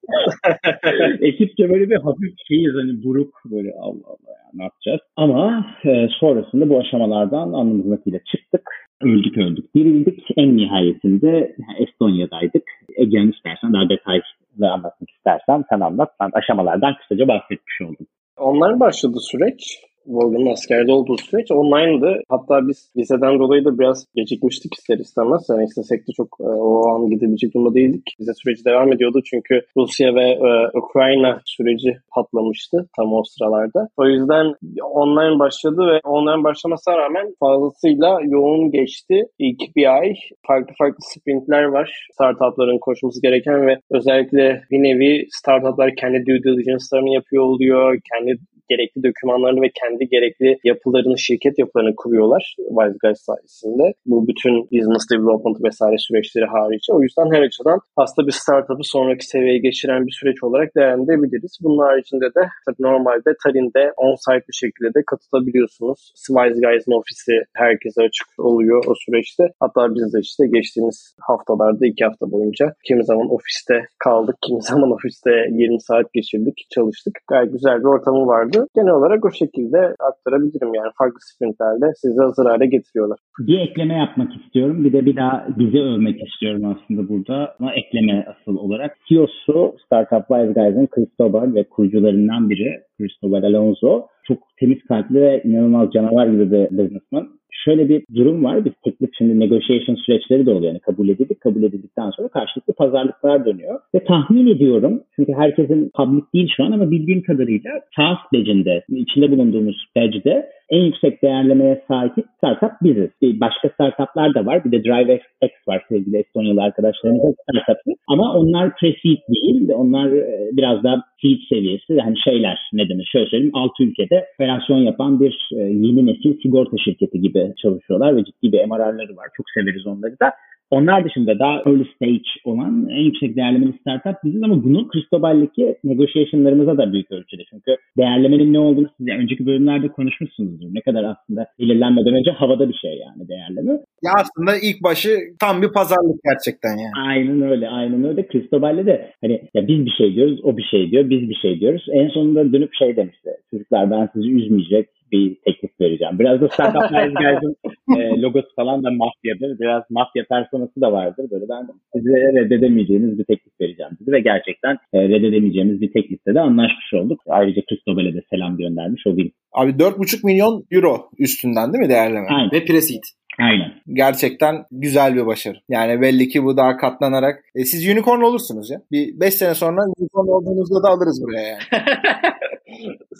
Ekipçe böyle bir hafif şeyiz hani buruk böyle Allah Allah ya ne yapacağız. Ama e, sonrasında bu aşamalardan alnımızın akıyla çıktık. Öldük öldük dirildik. En nihayetinde Estonya'daydık. Ege'nin istersen daha detaylı anlatmak istersen sen anlat. Ben aşamalardan kısaca bahsetmiş oldum. Onlar başladı süreç. Morgan'ın askerde olduğu süreç online'dı. Hatta biz liseden dolayı da biraz gecikmiştik ister istemez. Yani istesek de çok e, o an gidebilecek durumda değildik. Bize süreci devam ediyordu çünkü Rusya ve e, Ukrayna süreci patlamıştı tam o sıralarda. O yüzden online başladı ve online başlamasına rağmen fazlasıyla yoğun geçti. İlk bir ay farklı farklı sprintler var. Startupların koşması gereken ve özellikle bir nevi startuplar kendi due diligence'larını yapıyor oluyor. Kendi gerekli dokümanlarını ve kendi gerekli yapılarını, şirket yapılarını kuruyorlar Wise Guys sayesinde. Bu bütün business development vesaire süreçleri hariç. O yüzden her açıdan aslında bir startup'ı sonraki seviyeye geçiren bir süreç olarak değerlendirebiliriz. Bunun haricinde de tabii normalde Tallinn'de on-site bir şekilde de katılabiliyorsunuz. Wise Guys'ın ofisi herkese açık oluyor o süreçte. Hatta biz de işte geçtiğimiz haftalarda iki hafta boyunca kimi zaman ofiste kaldık, kimi zaman ofiste 20 saat geçirdik, çalıştık. Gayet güzel bir ortamı vardı oldu. Genel olarak o şekilde aktarabilirim yani farklı sprintlerle sizi hazır hale getiriyorlar. Bir ekleme yapmak istiyorum. Bir de bir daha bizi övmek istiyorum aslında burada. Ama ekleme asıl olarak. CEO'su Startup Wise Guys'ın Cristobal ve kurucularından biri Cristobal Alonso. Çok temiz kalpli ve inanılmaz canavar gibi bir businessman şöyle bir durum var. Biz teklif şimdi negotiation süreçleri de oluyor. Yani kabul edildik. Kabul edildikten sonra karşılıklı pazarlıklar dönüyor. Ve tahmin ediyorum çünkü herkesin public değil şu an ama bildiğim kadarıyla SaaS badge'inde içinde bulunduğumuz badge'de en yüksek değerlemeye sahip startup biziz. Başka startuplar da var. Bir de DriveX var sevgili Estonyalı arkadaşlarımızın startup'ı. Ama onlar pre-seed değil. Onlar e, biraz daha seed seviyesi. Yani şeyler ne demek? Şöyle söyleyeyim. Altı ülkede operasyon yapan bir e, yeni nesil sigorta şirketi gibi çalışıyorlar ve ciddi bir MRR'ları var. Çok severiz onları da. Onlar dışında daha early stage olan en yüksek değerlemeli startup biziz ama bunu Cristobal'deki negotiation'larımıza da büyük ölçüde. Çünkü değerlemenin ne olduğunu siz yani önceki bölümlerde konuşmuşsunuzdur. Ne kadar aslında belirlenmeden önce havada bir şey yani değerleme. Ya aslında ilk başı tam bir pazarlık gerçekten yani. Aynen öyle, aynen öyle. Cristobal'le de hani ya biz bir şey diyoruz, o bir şey diyor, biz bir şey diyoruz. En sonunda dönüp şey demişti. Çocuklar ben sizi üzmeyecek, bir teklif vereceğim. Biraz da Startup Guys'ın e, logosu falan da mafyadır. Biraz mafya personası da vardır. Böyle ben size reddedemeyeceğiniz bir teklif vereceğim dedi ve gerçekten e, reddedemeyeceğimiz bir teklifte de anlaşmış olduk. Ayrıca Cristobal'e de selam göndermiş olayım. Abi 4,5 milyon euro üstünden değil mi değerleme? Aynen. Ve preseed. Aynen. Gerçekten güzel bir başarı. Yani belli ki bu daha katlanarak. E, siz unicorn olursunuz ya. Bir 5 sene sonra unicorn olduğunuzda da alırız buraya yani.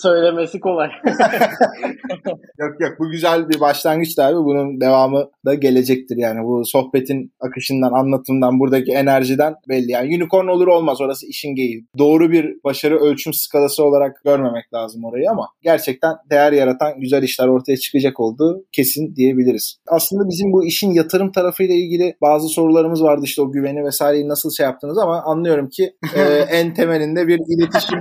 Söylemesi kolay. yok yok bu güzel bir başlangıç abi. Bunun devamı da gelecektir yani. Bu sohbetin akışından, anlatımdan, buradaki enerjiden belli. Yani unicorn olur olmaz orası işin geyiği. Doğru bir başarı ölçüm skalası olarak görmemek lazım orayı ama gerçekten değer yaratan güzel işler ortaya çıkacak olduğu kesin diyebiliriz. Aslında bizim bu işin yatırım tarafıyla ilgili bazı sorularımız vardı işte o güveni vesaireyi nasıl şey yaptınız ama anlıyorum ki e, en temelinde bir iletişim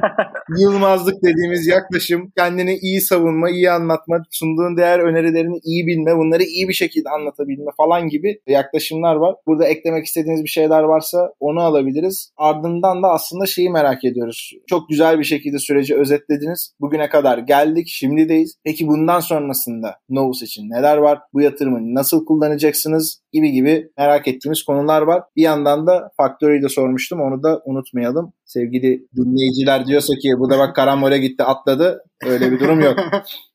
yılmazlık dediğimiz yaklaşım kendini iyi savunma, iyi anlatma, sunduğun değer önerilerini iyi bilme, bunları iyi bir şekilde anlatabilme falan gibi yaklaşımlar var. Burada eklemek istediğiniz bir şeyler varsa onu alabiliriz. Ardından da aslında şeyi merak ediyoruz. Çok güzel bir şekilde süreci özetlediniz. Bugüne kadar geldik, şimdideyiz. Peki bundan sonrasında Novus için neler var? Bu yatırımı nasıl kullanacaksınız? Gibi gibi merak ettiğimiz konular var. Bir yandan da Factory'yi de sormuştum. Onu da unutmayalım. Sevgili dinleyiciler diyorsa ki bu da bak Karambole gitti atladı. Öyle bir durum yok.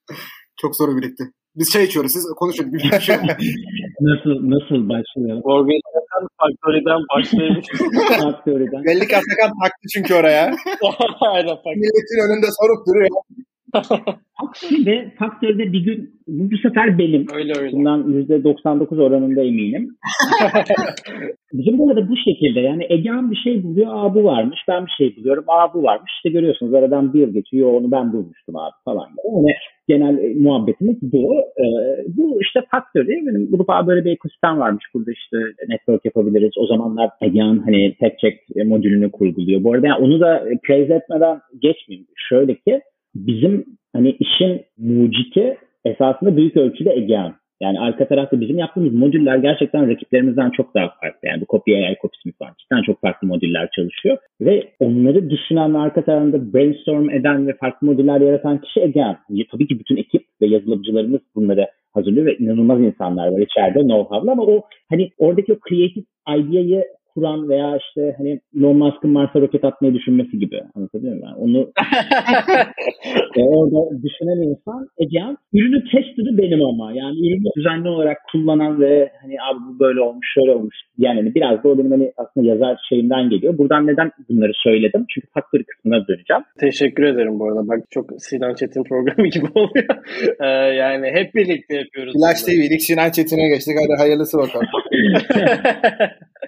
Çok soru birikti. Biz şey içiyoruz, siz konuşun. Bir şey nasıl nasıl başlıyor? Organizasyon faktöriden başlayabilir. Faktöriden. Belli ki Atakan taktı çünkü oraya. Aynen faktör. Milletin önünde sorup duruyor. Ve faktörde bir gün bu, bu sefer benim. Öyle öyle. Bundan %99 oranında eminim. Bizim burada da bu şekilde yani Egehan bir şey buluyor, aa bu varmış, ben bir şey buluyorum, aa bu varmış. İşte görüyorsunuz aradan bir yıl geçiyor, onu ben bulmuştum abi falan. Yani genel e, muhabbetimiz bu. Ee, bu işte faktör değil mi? Benim grup böyle bir ekosistem varmış. Burada işte network yapabiliriz. O zamanlar Egehan hani tek check modülünü kurguluyor. Bu arada yani onu da praise etmeden geçmeyeyim. Şöyle ki bizim hani işin muciti esasında büyük ölçüde Egean. Yani arka tarafta bizim yaptığımız modüller gerçekten rakiplerimizden çok daha farklı. Yani bu Copy AI, var. Cidden çok farklı modüller çalışıyor. Ve onları düşünen ve arka tarafında brainstorm eden ve farklı modüller yaratan kişi Egean. Tabii ki bütün ekip ve yazılımcılarımız bunları hazırlıyor ve inanılmaz insanlar var içeride know-how'la ama o hani oradaki o creative idea'yı kuran veya işte hani Elon Musk'ın Mars'a roket atmayı düşünmesi gibi. Anlatabiliyor muyum? Yani onu e, orada düşünen insan Egean. Ürünü tester'ı benim ama. Yani ürünü düzenli olarak kullanan ve hani abi bu böyle olmuş, şöyle olmuş. Yani hani biraz da o benim hani aslında yazar şeyimden geliyor. Buradan neden bunları söyledim? Çünkü faktörü kısmına döneceğim. Teşekkür ederim bu arada. Bak çok Sinan Çetin programı gibi oluyor. ee, yani hep birlikte yapıyoruz. Flash TV'lik Sinan Çetin'e geçtik. Hadi hayırlısı bakalım.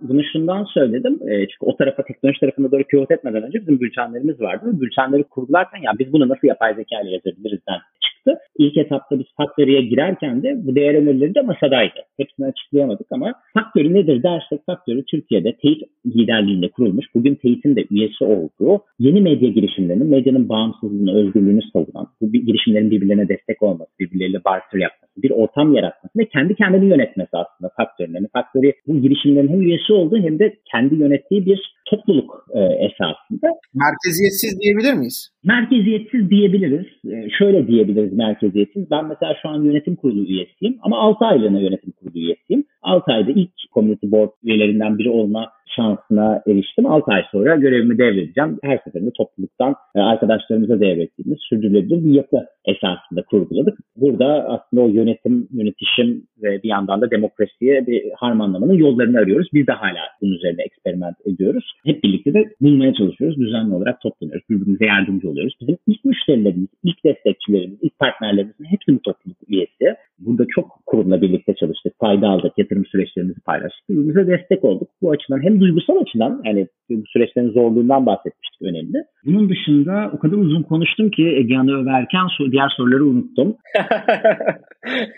Bunu şundan söyledim. E, çünkü o tarafa teknoloji tarafında doğru pivot etmeden önce bizim bültenlerimiz vardı. Bültenleri kurgularken ya biz bunu nasıl yapay zeka ile yazabilirizden çıktı. İlk etapta biz Factory'e girerken de bu değer önerileri de masadaydı. Hepsini açıklayamadık ama Factory nedir dersek Factory Türkiye'de teyit liderliğinde kurulmuş. Bugün teyitin de üyesi olduğu yeni medya girişimlerinin medyanın bağımsızlığını, özgürlüğünü savunan, bu girişimlerin birbirlerine destek olması, birbirleriyle barter yapması, bir ortam yaratması ve kendi kendini yönetmesi aslında Factory'nin. Yani Factory bu girişimlerin hem üyesi olduğu hem de kendi yönettiği bir topluluk e, esasında. Merkeziyetsiz diyebilir miyiz? Merkeziyetsiz diyebiliriz. E, şöyle diyebiliriz merkeziyetsiz. Ben mesela şu an yönetim kurulu üyesiyim ama 6 aylığına yönetim kurulu üyesiyim. 6 ayda ilk community board üyelerinden biri olma şansına eriştim. 6 ay sonra görevimi devredeceğim. Her seferinde topluluktan e, arkadaşlarımıza devrettiğimiz sürdürülebilir bir yapı esasında kurguladık. Burada aslında o yönetim, yönetişim ve bir yandan da demokrasiye bir harmanlamanın yollarını arıyoruz. Biz de hala bunun üzerine eksperiment ediyoruz. Hep birlikte de bulmaya çalışıyoruz. Düzenli olarak toplanıyoruz. Birbirimize yardımcı oluyoruz. Bizim ilk müşterilerimiz, ilk destekçilerimiz, ilk partnerlerimizin hepsi bu topluluk üyesi. Burada çok kurumla birlikte çalıştık. Fayda aldık, yatırım süreçlerimizi paylaştık. Birbirimize destek olduk. Bu açıdan hem duygusal açıdan yani bu süreçlerin zorluğundan bahsetmiştik önemli. Bunun dışında o kadar uzun konuştum ki Egehan'ı överken diğer soruları unuttum.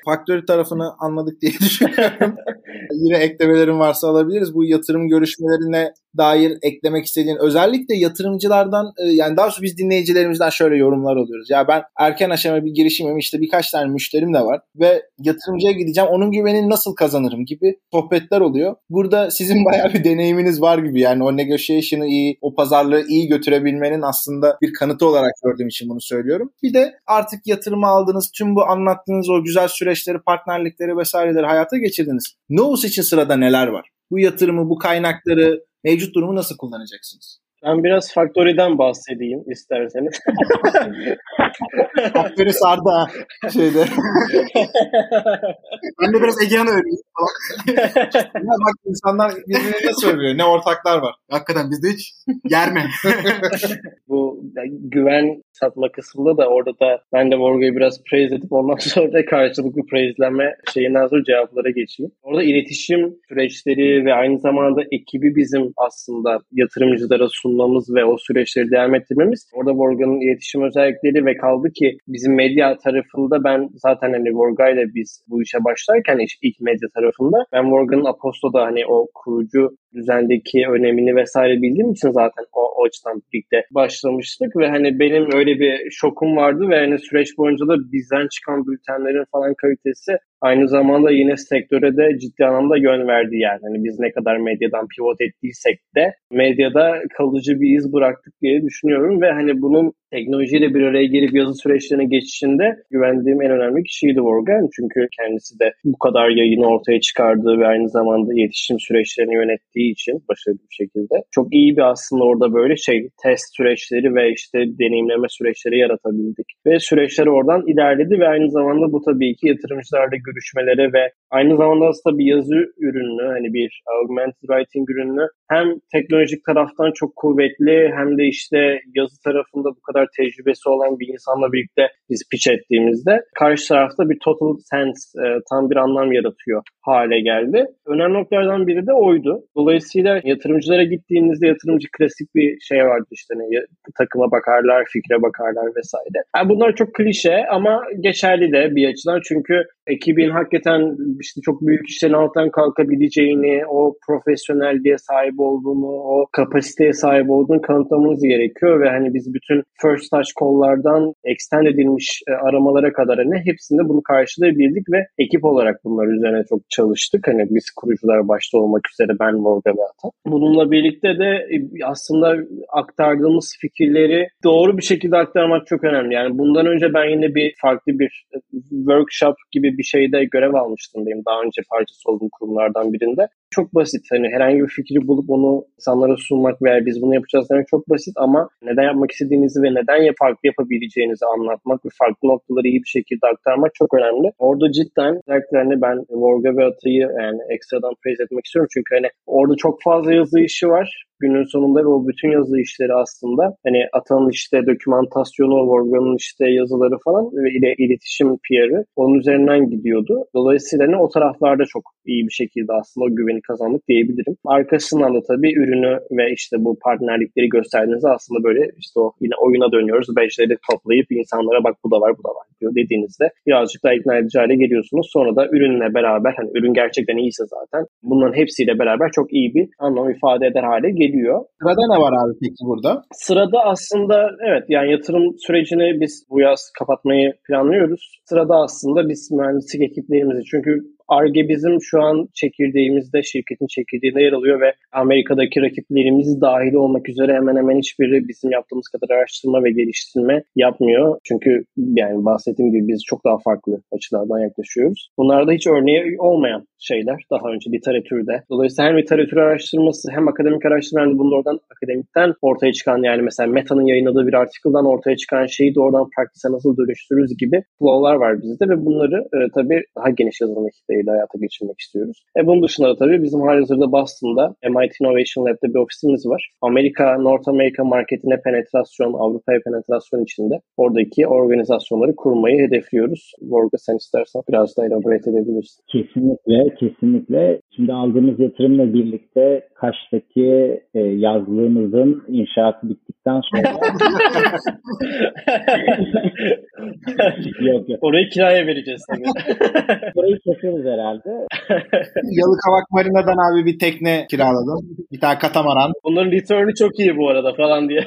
Faktörü tarafını anladık diye düşünüyorum. Yine eklemelerin varsa alabiliriz. Bu yatırım görüşmelerine dair eklemek istediğin özellikle yatırımcılardan e, yani daha sonra biz dinleyicilerimizden şöyle yorumlar alıyoruz. Ya ben erken aşama bir girişimim işte birkaç tane müşterim de var ve yatırımcıya gideceğim onun güvenini nasıl kazanırım gibi sohbetler oluyor. Burada sizin bayağı bir deneyiminiz var gibi yani o negotiation'ı iyi, o pazarlığı iyi götürebilmenin aslında bir kanıtı olarak gördüğüm için bunu söylüyorum. Bir de artık yatırımı aldınız, tüm bu anlattığınız o güzel süreçleri, partnerlikleri vesaireleri hayata geçirdiniz. Novus için sırada neler var? Bu yatırımı, bu kaynakları, mevcut durumu nasıl kullanacaksınız? Ben biraz Factory'den bahsedeyim isterseniz. Factory sardı ha şeyde. ben de biraz Egehan'ı öveyim ya bak insanlar birbirini nasıl övüyor? Ne ortaklar var? Hakikaten bizde hiç yerme. Bu güven satma kısmında da orada da ben de Vorga'yı biraz praise edip ondan sonra da karşılıklı praiselenme şeyinden sonra cevaplara geçeyim. Orada iletişim süreçleri ve aynı zamanda ekibi bizim aslında yatırımcılara sunmamız ve o süreçleri devam ettirmemiz. Orada Vorga'nın iletişim özellikleri ve kaldı ki bizim medya tarafında ben zaten hani Vorga ile biz bu işe başlarken ilk medya tarafında ben Morgan'ın Aposto'da hani o kurucu düzendeki önemini vesaire bildiğim için zaten o, açıdan birlikte başlamıştık ve hani benim öyle bir şokum vardı ve hani süreç boyunca da bizden çıkan bültenlerin falan kalitesi aynı zamanda yine sektöre de ciddi anlamda yön verdi yani. Hani biz ne kadar medyadan pivot ettiysek de medyada kalıcı bir iz bıraktık diye düşünüyorum ve hani bunun teknolojiyle bir araya gelip yazı süreçlerine geçişinde güvendiğim en önemli kişiydi Morgan. Çünkü kendisi de bu kadar yayını ortaya çıkardığı ve aynı zamanda iletişim süreçlerini yönettiği için başarılı bir şekilde. Çok iyi bir aslında orada böyle şey test süreçleri ve işte deneyimleme süreçleri yaratabildik. Ve süreçler oradan ilerledi ve aynı zamanda bu tabii ki yatırımcılarla görüşmelere ve aynı zamanda aslında bir yazı ürünü hani bir augmented writing ürünü hem teknolojik taraftan çok kuvvetli hem de işte yazı tarafında bu kadar tecrübesi olan bir insanla birlikte biz pitch ettiğimizde karşı tarafta bir total sense e, tam bir anlam yaratıyor hale geldi. Önemli noktalardan biri de oydu. Dolayısıyla yatırımcılara gittiğinizde yatırımcı klasik bir şey vardı işte ne, takıma bakarlar, fikre bakarlar vesaire. Yani bunlar çok klişe ama geçerli de bir açıdan çünkü ekibin hakikaten işte çok büyük işlerin altından kalkabileceğini, o profesyonelliğe sahip olduğunu, o kapasiteye sahip olduğunu kanıtlamanız gerekiyor ve hani biz bütün first touch call'lardan extend edilmiş e, aramalara kadar hani hepsinde bunu karşılayabildik ve ekip olarak bunlar üzerine çok çalıştık. Hani biz kurucular başta olmak üzere ben, Morga ve Ata. Bununla birlikte de e, aslında aktardığımız fikirleri doğru bir şekilde aktarmak çok önemli. Yani bundan önce ben yine bir farklı bir e, workshop gibi bir şeyde görev almıştım benim daha önce parçası olduğum kurumlardan birinde. Çok basit. Hani herhangi bir fikri bulup onu insanlara sunmak veya biz bunu yapacağız demek çok basit ama neden yapmak istediğinizi ve neden farklı yapabileceğinizi anlatmak ve farklı noktaları iyi bir şekilde aktarmak çok önemli. Orada cidden özellikle hani ben Vorga ve Atay'ı yani ekstradan praise etmek istiyorum çünkü hani orada çok fazla yazı işi var günün sonunda ve o bütün yazı işleri aslında hani Atan'ın işte dokümantasyonu, Vorgan'ın işte yazıları falan ve ile iletişim PR'ı onun üzerinden gidiyordu. Dolayısıyla hani o taraflarda çok iyi bir şekilde aslında o güveni kazandık diyebilirim. Arkasından da tabii ürünü ve işte bu partnerlikleri gösterdiğinizde aslında böyle işte o yine oyuna dönüyoruz. Beşleri toplayıp insanlara bak bu da var bu da var diyor dediğinizde birazcık daha ikna edici hale geliyorsunuz. Sonra da ürünle beraber hani ürün gerçekten iyiyse zaten bunların hepsiyle beraber çok iyi bir anlam ifade eder hale geliyor. Sırada ne var abi peki burada? Sırada aslında evet yani yatırım sürecini biz bu yaz kapatmayı planlıyoruz. Sırada aslında biz mühendislik ekiplerimizi çünkü Arge bizim şu an çekirdeğimizde, şirketin çekirdeğinde yer alıyor ve Amerika'daki rakiplerimiz dahil olmak üzere hemen hemen hiçbiri bizim yaptığımız kadar araştırma ve geliştirme yapmıyor. Çünkü yani bahsettiğim gibi biz çok daha farklı açılardan yaklaşıyoruz. Bunlarda hiç örneği olmayan şeyler daha önce literatürde. Dolayısıyla hem literatür araştırması hem akademik araştırma hem de bunun oradan akademikten ortaya çıkan yani mesela Meta'nın yayınladığı bir article'dan ortaya çıkan şeyi doğrudan praktise nasıl dönüştürürüz gibi flow'lar var bizde ve bunları e, tabii daha geniş yazılım ekipleriyle hayata geçirmek istiyoruz. E, bunun dışında da tabii bizim halihazırda Boston'da MIT Innovation Lab'de bir ofisimiz var. Amerika, North America marketine penetrasyon, Avrupa'ya penetrasyon içinde oradaki organizasyonları kurmayı hedefliyoruz. Vorga sen istersen biraz daha elaborate edebilirsin. Kesinlikle kesinlikle. Şimdi aldığımız yatırımla birlikte Kaş'taki e, yazlığımızın inşaatı bittikten sonra yok yok. Orayı kiraya vereceğiz tabii. Orayı keseriz herhalde. Yalıkavak Marina'dan abi bir tekne kiraladım. Bir tane katamaran. Bunların return'ü çok iyi bu arada falan diye.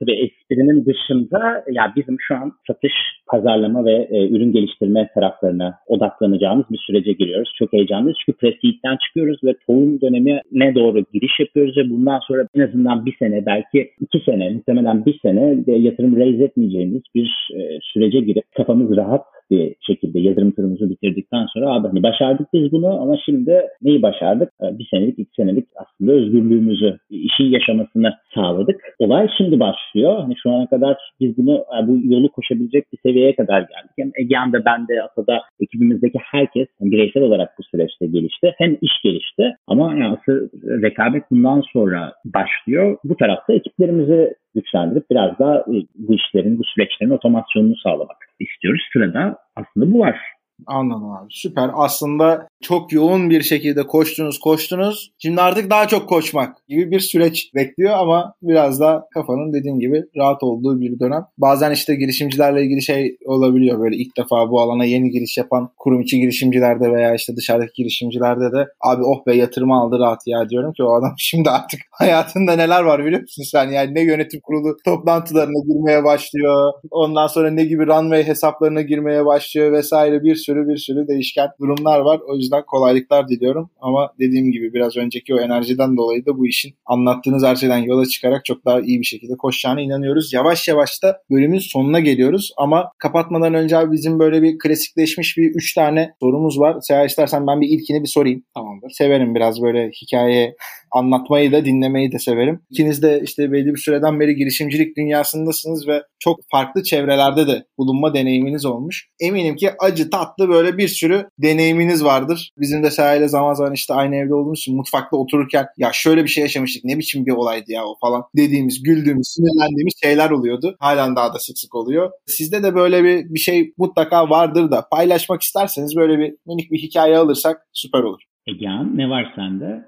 Tabii esprinin dışında ya bizim şu an satış, pazarlama ve e, ürün geliştirme taraflarına odaklanacağımız bir sürece giriyoruz. Çok heyecanlıyız çünkü Prestight'ten çıkıyoruz ve tohum dönemine doğru giriş yapıyoruz ve bundan sonra en azından bir sene belki iki sene muhtemelen bir sene de yatırım raise etmeyeceğimiz bir e, sürece girip kafamız rahat bir şekilde yatırım turumuzu bitirdikten sonra abi hani başardık biz bunu ama şimdi neyi başardık? Ee, bir senelik, iki senelik aslında özgürlüğümüzü, işin yaşamasını sağladık. Olay şimdi başlıyor. Hani şu ana kadar biz bunu e, bu yolu koşabilecek bir seviyeye kadar geldik. Hem Egehan da ben de Ata'da ekibimizdeki herkes bireysel olarak bu süreçte gelişti. Hem iş gelişti ama yani asıl rekabet bundan sonra başlıyor. Bu tarafta ekiplerimizi güçlendirip biraz daha e, bu işlerin, bu süreçlerin otomasyonunu sağlamak istiyoruz. Sırada aslında bu var. Anladım abi. Süper. Aslında çok yoğun bir şekilde koştunuz koştunuz. Şimdi artık daha çok koşmak gibi bir süreç bekliyor ama biraz da kafanın dediğin gibi rahat olduğu bir dönem. Bazen işte girişimcilerle ilgili şey olabiliyor. Böyle ilk defa bu alana yeni giriş yapan kurum içi girişimcilerde veya işte dışarıdaki girişimcilerde de abi oh be yatırımı aldı rahat ya diyorum ki o adam şimdi artık hayatında neler var biliyor musun sen? Yani ne yönetim kurulu toplantılarına girmeye başlıyor. Ondan sonra ne gibi runway hesaplarına girmeye başlıyor vesaire bir sürü bir sürü değişken durumlar var. O yüzden kolaylıklar diliyorum. Ama dediğim gibi biraz önceki o enerjiden dolayı da bu işin anlattığınız her şeyden yola çıkarak çok daha iyi bir şekilde koşacağına inanıyoruz. Yavaş yavaş da bölümün sonuna geliyoruz. Ama kapatmadan önce abi bizim böyle bir klasikleşmiş bir üç tane sorumuz var. Seha istersen ben bir ilkini bir sorayım. Tamamdır. Severim biraz böyle hikaye anlatmayı da dinlemeyi de severim. İkiniz de işte belli bir süreden beri girişimcilik dünyasındasınız ve çok farklı çevrelerde de bulunma deneyiminiz olmuş. Eminim ki acı tatlı böyle bir sürü deneyiminiz vardır. Bizim de Seha zaman zaman işte aynı evde olduğumuz için mutfakta otururken ya şöyle bir şey yaşamıştık ne biçim bir olaydı ya o falan dediğimiz, güldüğümüz, sinirlendiğimiz şeyler oluyordu. Halen daha da sık sık oluyor. Sizde de böyle bir, bir şey mutlaka vardır da paylaşmak isterseniz böyle bir minik bir hikaye alırsak süper olur. Egehan ne var sende?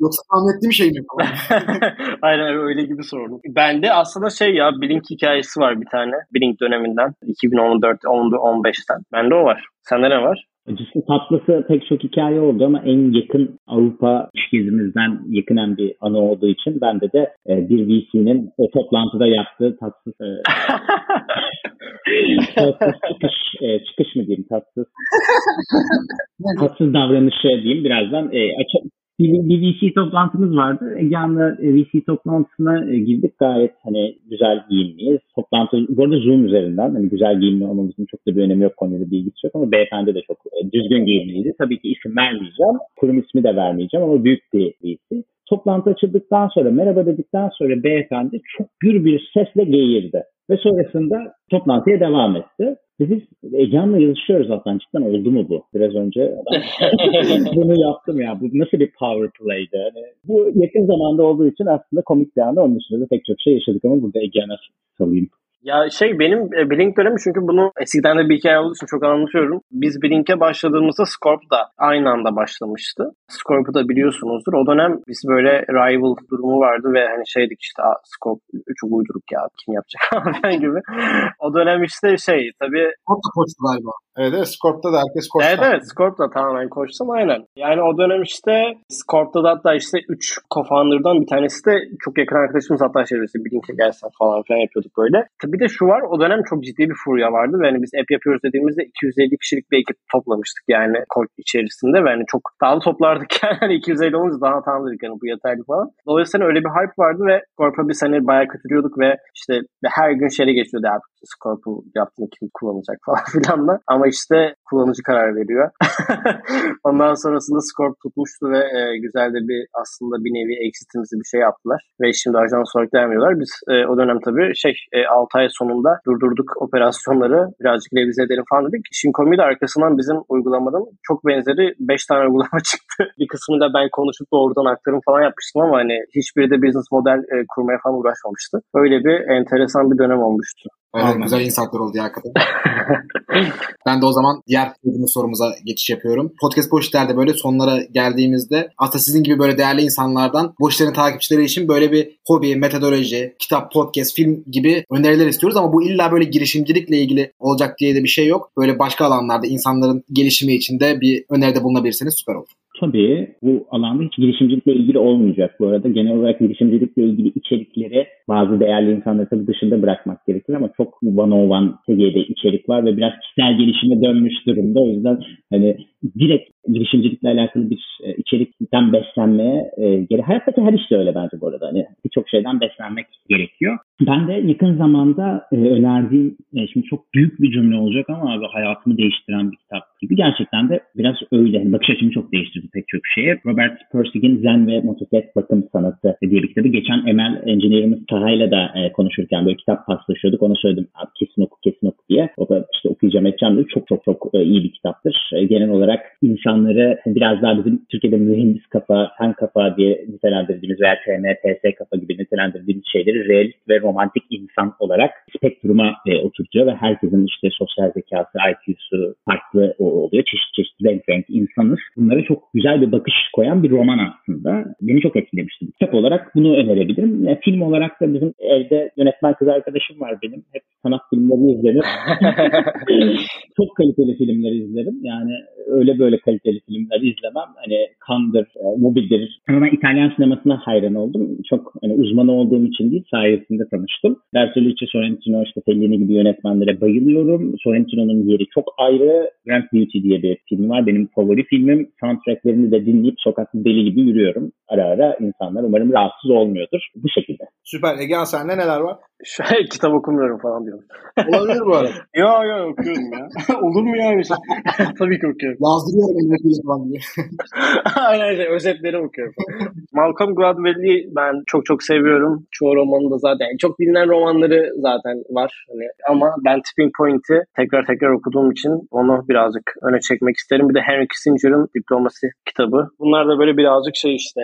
Yoksa tahmin ettiğim şey mi? Aynen öyle gibi sordum. Bende aslında şey ya Blink hikayesi var bir tane. Blink döneminden. 2014 15'ten. Bende o var. Sende ne var? Acısı tatlısı pek çok hikaye oldu ama en yakın Avrupa iş gezimizden yakınen bir anı olduğu için bende de e, bir VC'nin e, toplantıda yaptığı tatsız e, tatsız çıkış, e, çıkış mı diyeyim tatsız? Tatsız davranışı diyeyim birazdan. E, aç- bir, bir VC toplantımız vardı. Egehan'la e, VC toplantısına e, girdik. Gayet hani güzel giyinliyiz. Toplantı bu arada Zoom üzerinden. Hani güzel giyinli olmamızın çok da bir önemi yok konuda bilgisi yok ama beyefendi de çok e, düzgün giyinliydi. Tabii ki isim vermeyeceğim. Kurum ismi de vermeyeceğim ama büyük bir VC. Toplantı açıldıktan sonra merhaba dedikten sonra beyefendi çok gür bir sesle geğirdi. Ve sonrasında toplantıya devam etti. Biz Egehan'la yazışıyoruz zaten. Cidden oldu mu bu? Biraz önce bunu yaptım ya. Bu nasıl bir power play'di? Yani bu yakın zamanda olduğu için aslında komik bir anda. Onun dışında da pek çok şey yaşadık ama burada Egehan'a salayım. Ya şey benim e, Blink dönemi çünkü bunu eskiden de bir hikaye olduğu için çok anlatıyorum. Biz Blink'e başladığımızda Scorp da aynı anda başlamıştı. Scorp'u da biliyorsunuzdur. O dönem biz böyle rival durumu vardı ve hani şeydik işte Scorp çok uyduruk ya kim yapacak falan gibi. O dönem işte şey tabii. Da koştu galiba. Evet, evet Scorp'ta da herkes koştu. Evet evet Scorp'ta tamamen koştum aynen. Yani o dönem işte Scorp'ta da hatta işte 3 co-founder'dan bir tanesi de çok yakın arkadaşımız hatta şey işte Blink'e gelsen falan filan yapıyorduk böyle. Tabii de şu var o dönem çok ciddi bir furya vardı ve hani biz app yapıyoruz dediğimizde 250 kişilik bir ekip toplamıştık yani kod içerisinde ve hani çok dağlı toplardık yani 250 olunca daha tanıdık yani bu yeterli falan. Dolayısıyla öyle bir hype vardı ve Scorp'a biz hani bayağı kötülüyorduk ve işte her gün şeyle geçiyordu abi Scorp'un yaptığını kim kullanacak falan filan da. Ama işte kullanıcı karar veriyor. Ondan sonrasında Scorp tutmuştu ve e, güzel de bir aslında bir nevi exitimizi bir şey yaptılar. Ve şimdi ajans olarak devam ediyorlar. Biz e, o dönem tabii şey e, 6 ay sonunda durdurduk operasyonları. Birazcık revize edelim falan dedik. Komiği de arkasından bizim uygulamadan çok benzeri 5 tane uygulama çıktı. bir kısmını da ben konuşup doğrudan aktarım falan yapmıştım ama hani hiçbiri de business model e, kurmaya falan uğraşmamıştı. Öyle bir enteresan bir dönem olmuştu. Öyle güzel insightlar oldu ya hakikaten. ben de o zaman diğer sorumuza geçiş yapıyorum. Podcast Boşitler'de böyle sonlara geldiğimizde aslında sizin gibi böyle değerli insanlardan Boşitler'in takipçileri için böyle bir hobi, metodoloji, kitap, podcast, film gibi öneriler istiyoruz ama bu illa böyle girişimcilikle ilgili olacak diye de bir şey yok. Böyle başka alanlarda insanların gelişimi için de bir öneride bulunabilirseniz süper olur. Tabii bu alanda hiç girişimcilikle ilgili olmayacak. Bu arada genel olarak girişimcilikle ilgili içerikleri bazı değerli insanları tabii dışında bırakmak gerekir ama çok one on one seviyede içerik var ve biraz kişisel gelişime dönmüş durumda. O yüzden hani direkt girişimcilikle alakalı bir e, içerikten beslenmeye e, geri hayattaki her işte öyle bence bu arada. Hani birçok şeyden beslenmek gerekiyor. Ben de yakın zamanda e, önerdiğim şimdi çok büyük bir cümle olacak ama abi hayatımı değiştiren bir kitap gibi gerçekten de biraz öyle. Yani bakış açımı çok değiştirdi pek çok şeye. Robert Persig'in Zen ve Motosiklet Bakım Sanatı diye bir kitabı. Geçen Emel Engineer'imiz Taha'yla da e, konuşurken böyle kitap paslaşıyorduk. Ona söyledim abi kesin oku kesin oku diye. O da işte okuyacağım edeceğim dedi. Çok çok çok e, iyi bir kitaptır. E, genel olarak insanları biraz daha bizim Türkiye'de mühendis kafa, fen kafa diye nitelendirdiğimiz veya TM, TS kafa gibi nitelendirdiğimiz şeyleri realist ve romantik insan olarak spektruma e, oturtuyor ve herkesin işte sosyal zekası, IQ'su farklı oluyor. Çeşit çeşit renk renk insanız. Bunlara çok güzel bir bakış koyan bir roman aslında. Beni çok etkilemişti. Kitap olarak bunu önerebilirim. Yani film olarak da bizim evde yönetmen kız arkadaşım var benim. Hep sanat filmlerini izlerim. çok kaliteli filmler izlerim. Yani öyle böyle kaliteli filmler izlemem. Hani Kandır, e, Mobil'dir. Ama ben İtalyan sinemasına hayran oldum. Çok hani uzmanı olduğum için değil sayesinde tanıştım. Bertolucci, Sorrentino, işte Fellini gibi yönetmenlere bayılıyorum. Sorrentino'nun yeri çok ayrı. Grand Beauty diye bir film var. Benim favori filmim. Soundtracklerini de dinleyip sokakta deli gibi yürüyorum. Ara ara insanlar umarım rahatsız olmuyordur. Bu şekilde. Süper. Ege sende neler var? Şu an kitap okumuyorum falan diyorum. Olabilir bu arada. yo yo okuyorum ya. Olur mu ya öyle şey? Tabii ki okuyorum. Yazdırıyorum elime falan diye. Aynen öyle. Özetleri okuyorum. Malcolm Gladwell'i ben çok çok seviyorum. Çoğu romanında zaten. Çok bilinen romanları zaten var. Hani, ama ben Tipping Point'i tekrar tekrar okuduğum için onu birazcık öne çekmek isterim. Bir de Henry Kissinger'ın Diplomasi kitabı. Bunlar da böyle birazcık şey işte.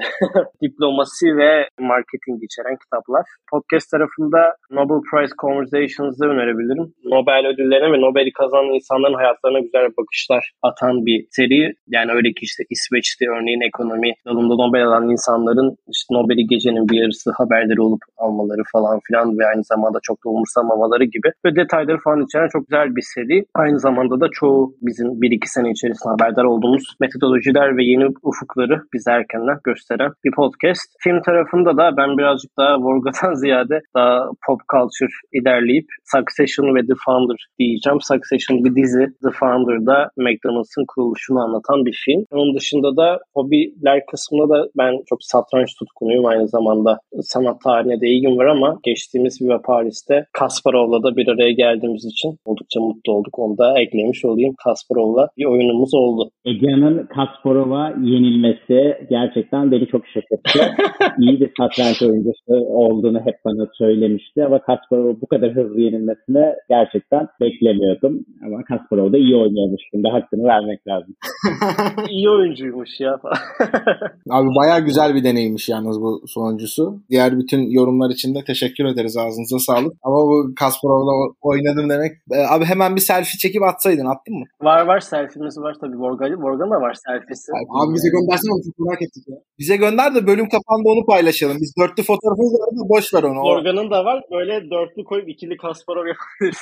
diplomasi ve marketing içeren kitaplar. Podcast tarafında Nobel Prize Conversations'ı önerebilirim. Nobel ödüllerine ve Nobel'i kazanan insanların hayatlarına güzel bakışlar atan bir seri. Yani öyle ki işte İsveç'te örneğin ekonomi dalında Nobel alan insanların işte Nobel'i gecenin bir yarısı haberleri olup almaları falan filan ve aynı zamanda çok da umursamamaları gibi ve detayları falan içeren çok güzel bir seri. Aynı zamanda da çoğu bizim 1-2 sene içerisinde haberdar olduğumuz metodolojiler ve yeni ufukları bize erkenden gösteren bir podcast. Film tarafında da ben birazcık daha Vorga'dan ziyade daha pop culture ilerleyip Succession ve The Founder diyeceğim. Succession bir dizi. The Founder'da McDonald's'ın kuruluşunu anlatan bir film. Onun dışında da hobiler kısmında da ben çok satranç tutkunuyum. Aynı zamanda sanat tarihine de ilgim var ama geçtiğimiz Viva Paris'te Kasparov'la da bir araya geldiğimiz için oldukça mutlu olduk. Onu da eklemiş olayım. Kasparov'la bir oyunumuz oldu. Ege'nin Kasparov'a yenilmesi gerçekten beni çok şaşırttı. İyi bir satranç oyuncusu olduğunu hep bana söylemişti ama Kasparov'u bu kadar hızlı yenilmesine gerçekten beklemiyordum. Ama Kasparov da iyi oynuyormuş. Şimdi hakkını vermek lazım. iyi oyuncuymuş ya. Abi baya güzel bir deneyimmiş yalnız bu sonuncusu. Diğer bütün yorumlar için de teşekkür ederiz. Ağzınıza sağlık. Ama bu Kasparov'la oynadım demek. E, abi hemen bir selfie çekip atsaydın. Attın mı? Var var selfie'miz var tabii. Morgan, Morgan da var selfiesi. Abi bize göndersene onu çok merak ettik ya. Bize gönder de bölüm kapandı onu paylaşalım. Biz dörtlü fotoğrafımız var da boş ver onu. Morgan'ın da var. Böyle dörtlü koyup ikili Kasparov yapabiliriz.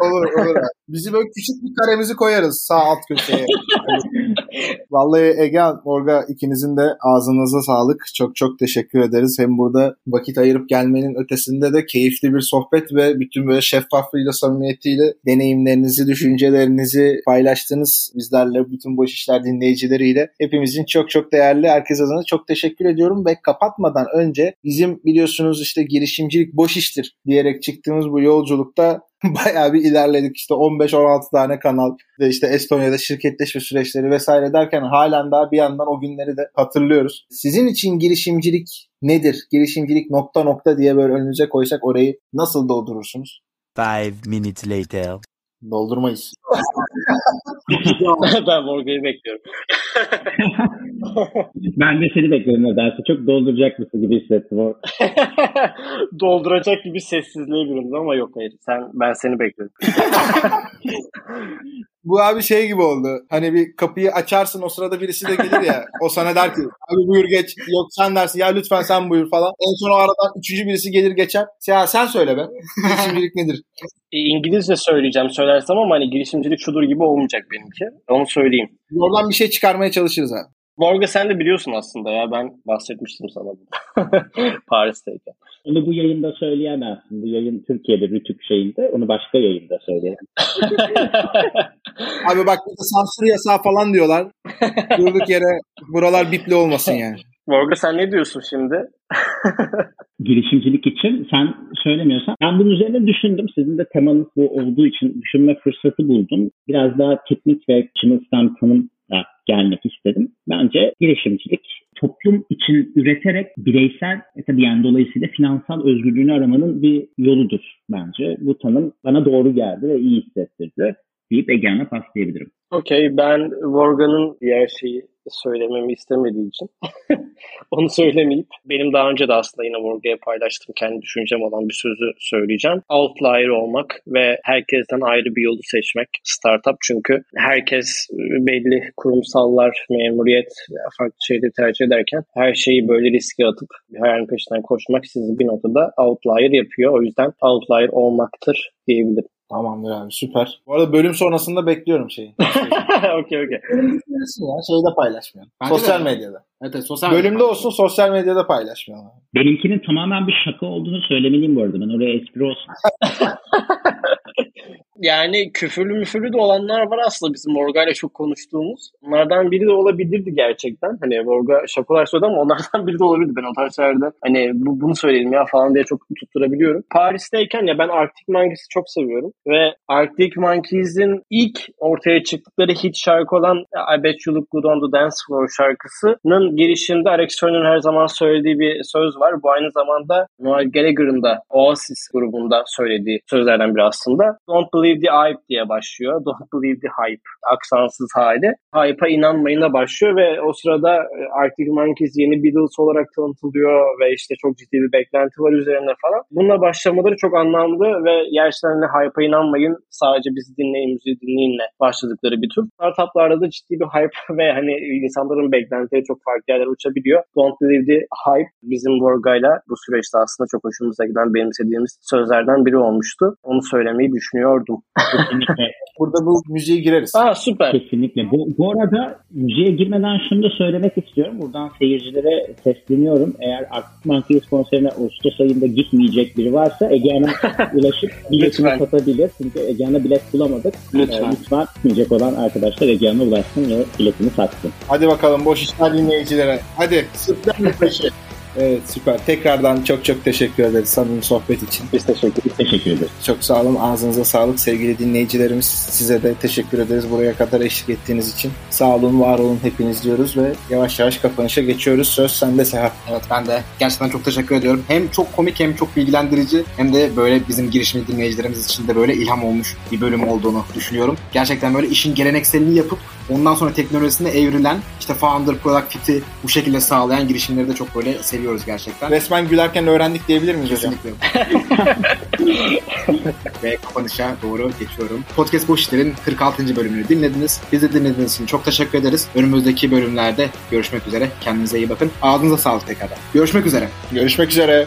olur olur. Bizi böyle küçük bir karemizi koyarız sağ alt köşeye. Vallahi Ege, Morga ikinizin de ağzınıza sağlık. Çok çok teşekkür ederiz. Hem burada vakit ayırıp gelmenin ötesinde de keyifli bir sohbet ve bütün böyle şeffaflığıyla, samimiyetiyle deneyimlerinizi, düşüncelerinizi paylaştınız bizlerle, bütün boş işler dinleyicileriyle. Hepimizin çok çok değerli. Herkes adına çok teşekkür ediyorum ve kapatmadan önce bizim biliyorsunuz işte girişimcilik boş iştir diyerek çıktığımız bu yolculukta bayağı bir ilerledik. İşte 15-16 tane kanal ve işte Estonya'da şirketleşme süreçleri vesaire derken halen daha bir yandan o günleri de hatırlıyoruz. Sizin için girişimcilik nedir? Girişimcilik nokta nokta diye böyle önünüze koysak orayı nasıl doldurursunuz? Five minutes later. Doldurmayız. ben Morgan'ı bekliyorum. ben de seni bekliyorum nedense. Çok dolduracak mısın gibi hissettim. O. Dolduracak gibi sessizliğe büründüm ama yok hayır. Sen, ben seni bekliyorum. Bu abi şey gibi oldu. Hani bir kapıyı açarsın o sırada birisi de gelir ya. O sana der ki abi buyur geç. Yok sen dersin ya lütfen sen buyur falan. En son o aradan üçüncü birisi gelir geçer. Ya sen söyle be. Girişimcilik nedir? E, İngilizce söyleyeceğim söylersem ama hani girişimcilik şudur gibi olmayacak benimki. Onu söyleyeyim. Oradan bir şey çıkarmaya çalışırız abi. Morga sen de biliyorsun aslında ya ben bahsetmiştim sana Paris'teyken. Onu bu yayında söyleyemezsin. Bu yayın Türkiye'de Rütük şeyinde. Onu başka yayında söyleyemem. Abi bak burada sansür yasağı falan diyorlar. Durduk yere buralar bipli olmasın yani. Morga sen ne diyorsun şimdi? girişimcilik için sen söylemiyorsan. Ben bunun üzerine düşündüm. Sizin de temanız bu olduğu için düşünme fırsatı buldum. Biraz daha teknik ve çımılstan tanımla gelmek istedim. Bence girişimcilik toplum için üreterek bireysel e tabii yani dolayısıyla finansal özgürlüğünü aramanın bir yoludur bence. Bu tanım bana doğru geldi ve iyi hissettirdi deyip Egehan'a paslayabilirim. Okey ben Morgan'ın diğer şeyi söylememi istemediği için onu söylemeyip benim daha önce de aslında yine Morga'ya paylaştım kendi düşüncem olan bir sözü söyleyeceğim. Outlier olmak ve herkesten ayrı bir yolu seçmek startup çünkü herkes belli kurumsallar, memuriyet farklı şeyleri tercih ederken her şeyi böyle riske atıp bir hayalin peşinden koşmak sizi bir noktada outlier yapıyor. O yüzden outlier olmaktır diyebilirim. Tamamdır abi süper. Bu arada bölüm sonrasında bekliyorum şeyi. okey okey. ya şeyde paylaşmayalım. Bence sosyal de. medyada. Evet, evet sosyal Bölümde medya. olsun sosyal medyada paylaşmayalım. Benimkinin tamamen bir şaka olduğunu söylemeliyim bu arada. Ben oraya espri olsun. Yani küfürlü müfürlü de olanlar var aslında bizim Morga ile çok konuştuğumuz. Onlardan biri de olabilirdi gerçekten. Hani Morga şakalar söyledi ama onlardan biri de olabilirdi. Ben o tarz şeylerde hani bu, bunu söyleyelim ya falan diye çok tutturabiliyorum. Paris'teyken ya ben Arctic Monkeys'i çok seviyorum. Ve Arctic Monkeys'in ilk ortaya çıktıkları hit şarkı olan I Bet You Look Good on the Dance Floor şarkısının girişinde Alex Turner'ın her zaman söylediği bir söz var. Bu aynı zamanda Noel Gallagher'ın da Oasis grubunda söylediği sözlerden biri aslında. Don't the hype diye başlıyor. Don't believe the hype. Aksansız hali. Hype'a inanmayına başlıyor ve o sırada e, Arctic Monkeys yeni Beatles olarak tanıtılıyor ve işte çok ciddi bir beklenti var üzerine falan. Bununla başlamaları çok anlamlı ve gerçekten hype'a inanmayın sadece bizi dinleyin, müziği dinleyinle başladıkları bir tür. Startuplarda da ciddi bir hype ve hani insanların beklentileri çok farklı yerlere uçabiliyor. Don't believe the hype bizim Vorga'yla bu süreçte aslında çok hoşumuza giden benimsediğimiz sözlerden biri olmuştu. Onu söylemeyi düşünüyordum. Kesinlikle. Burada bu müziğe gireriz. Aa süper. Kesinlikle. Bu, bu arada müziğe girmeden şunu da söylemek istiyorum. Buradan seyircilere sesleniyorum. Eğer Arctic Monkeys konserine Ağustos ayında gitmeyecek biri varsa Egehan'a ulaşıp biletini satabilir. Çünkü Egehan'a bilet bulamadık. Lütfen. Ee, lütfen gitmeyecek olan arkadaşlar Egehan'a ulaşsın ve biletini satsın. Hadi bakalım boş işler dinleyicilere. Hadi sırtlan peşi. Evet süper. Tekrardan çok çok teşekkür ederiz samimi sohbet için. Biz teşekkür ederiz. Teşekkür ederiz. Çok sağ olun. Ağzınıza sağlık sevgili dinleyicilerimiz. Size de teşekkür ederiz buraya kadar eşlik ettiğiniz için. Sağ olun, var olun hepiniz diyoruz ve yavaş yavaş kapanışa geçiyoruz. Söz sende Seha. Evet ben de gerçekten çok teşekkür ediyorum. Hem çok komik hem çok bilgilendirici hem de böyle bizim girişimci dinleyicilerimiz için de böyle ilham olmuş bir bölüm olduğunu düşünüyorum. Gerçekten böyle işin gelenekselini yapıp ondan sonra teknolojisine evrilen işte founder product fit'i bu şekilde sağlayan girişimleri de çok böyle seviyoruz gerçekten. Resmen gülerken öğrendik diyebilir miyiz? Kesinlikle. Ve kapanışa doğru geçiyorum. Podcast Boş İşler'in 46. bölümünü dinlediniz. Bizi dinlediğiniz için çok teşekkür ederiz. Önümüzdeki bölümlerde görüşmek üzere. Kendinize iyi bakın. Ağzınıza sağlık tekrardan. Görüşmek üzere. Görüşmek üzere.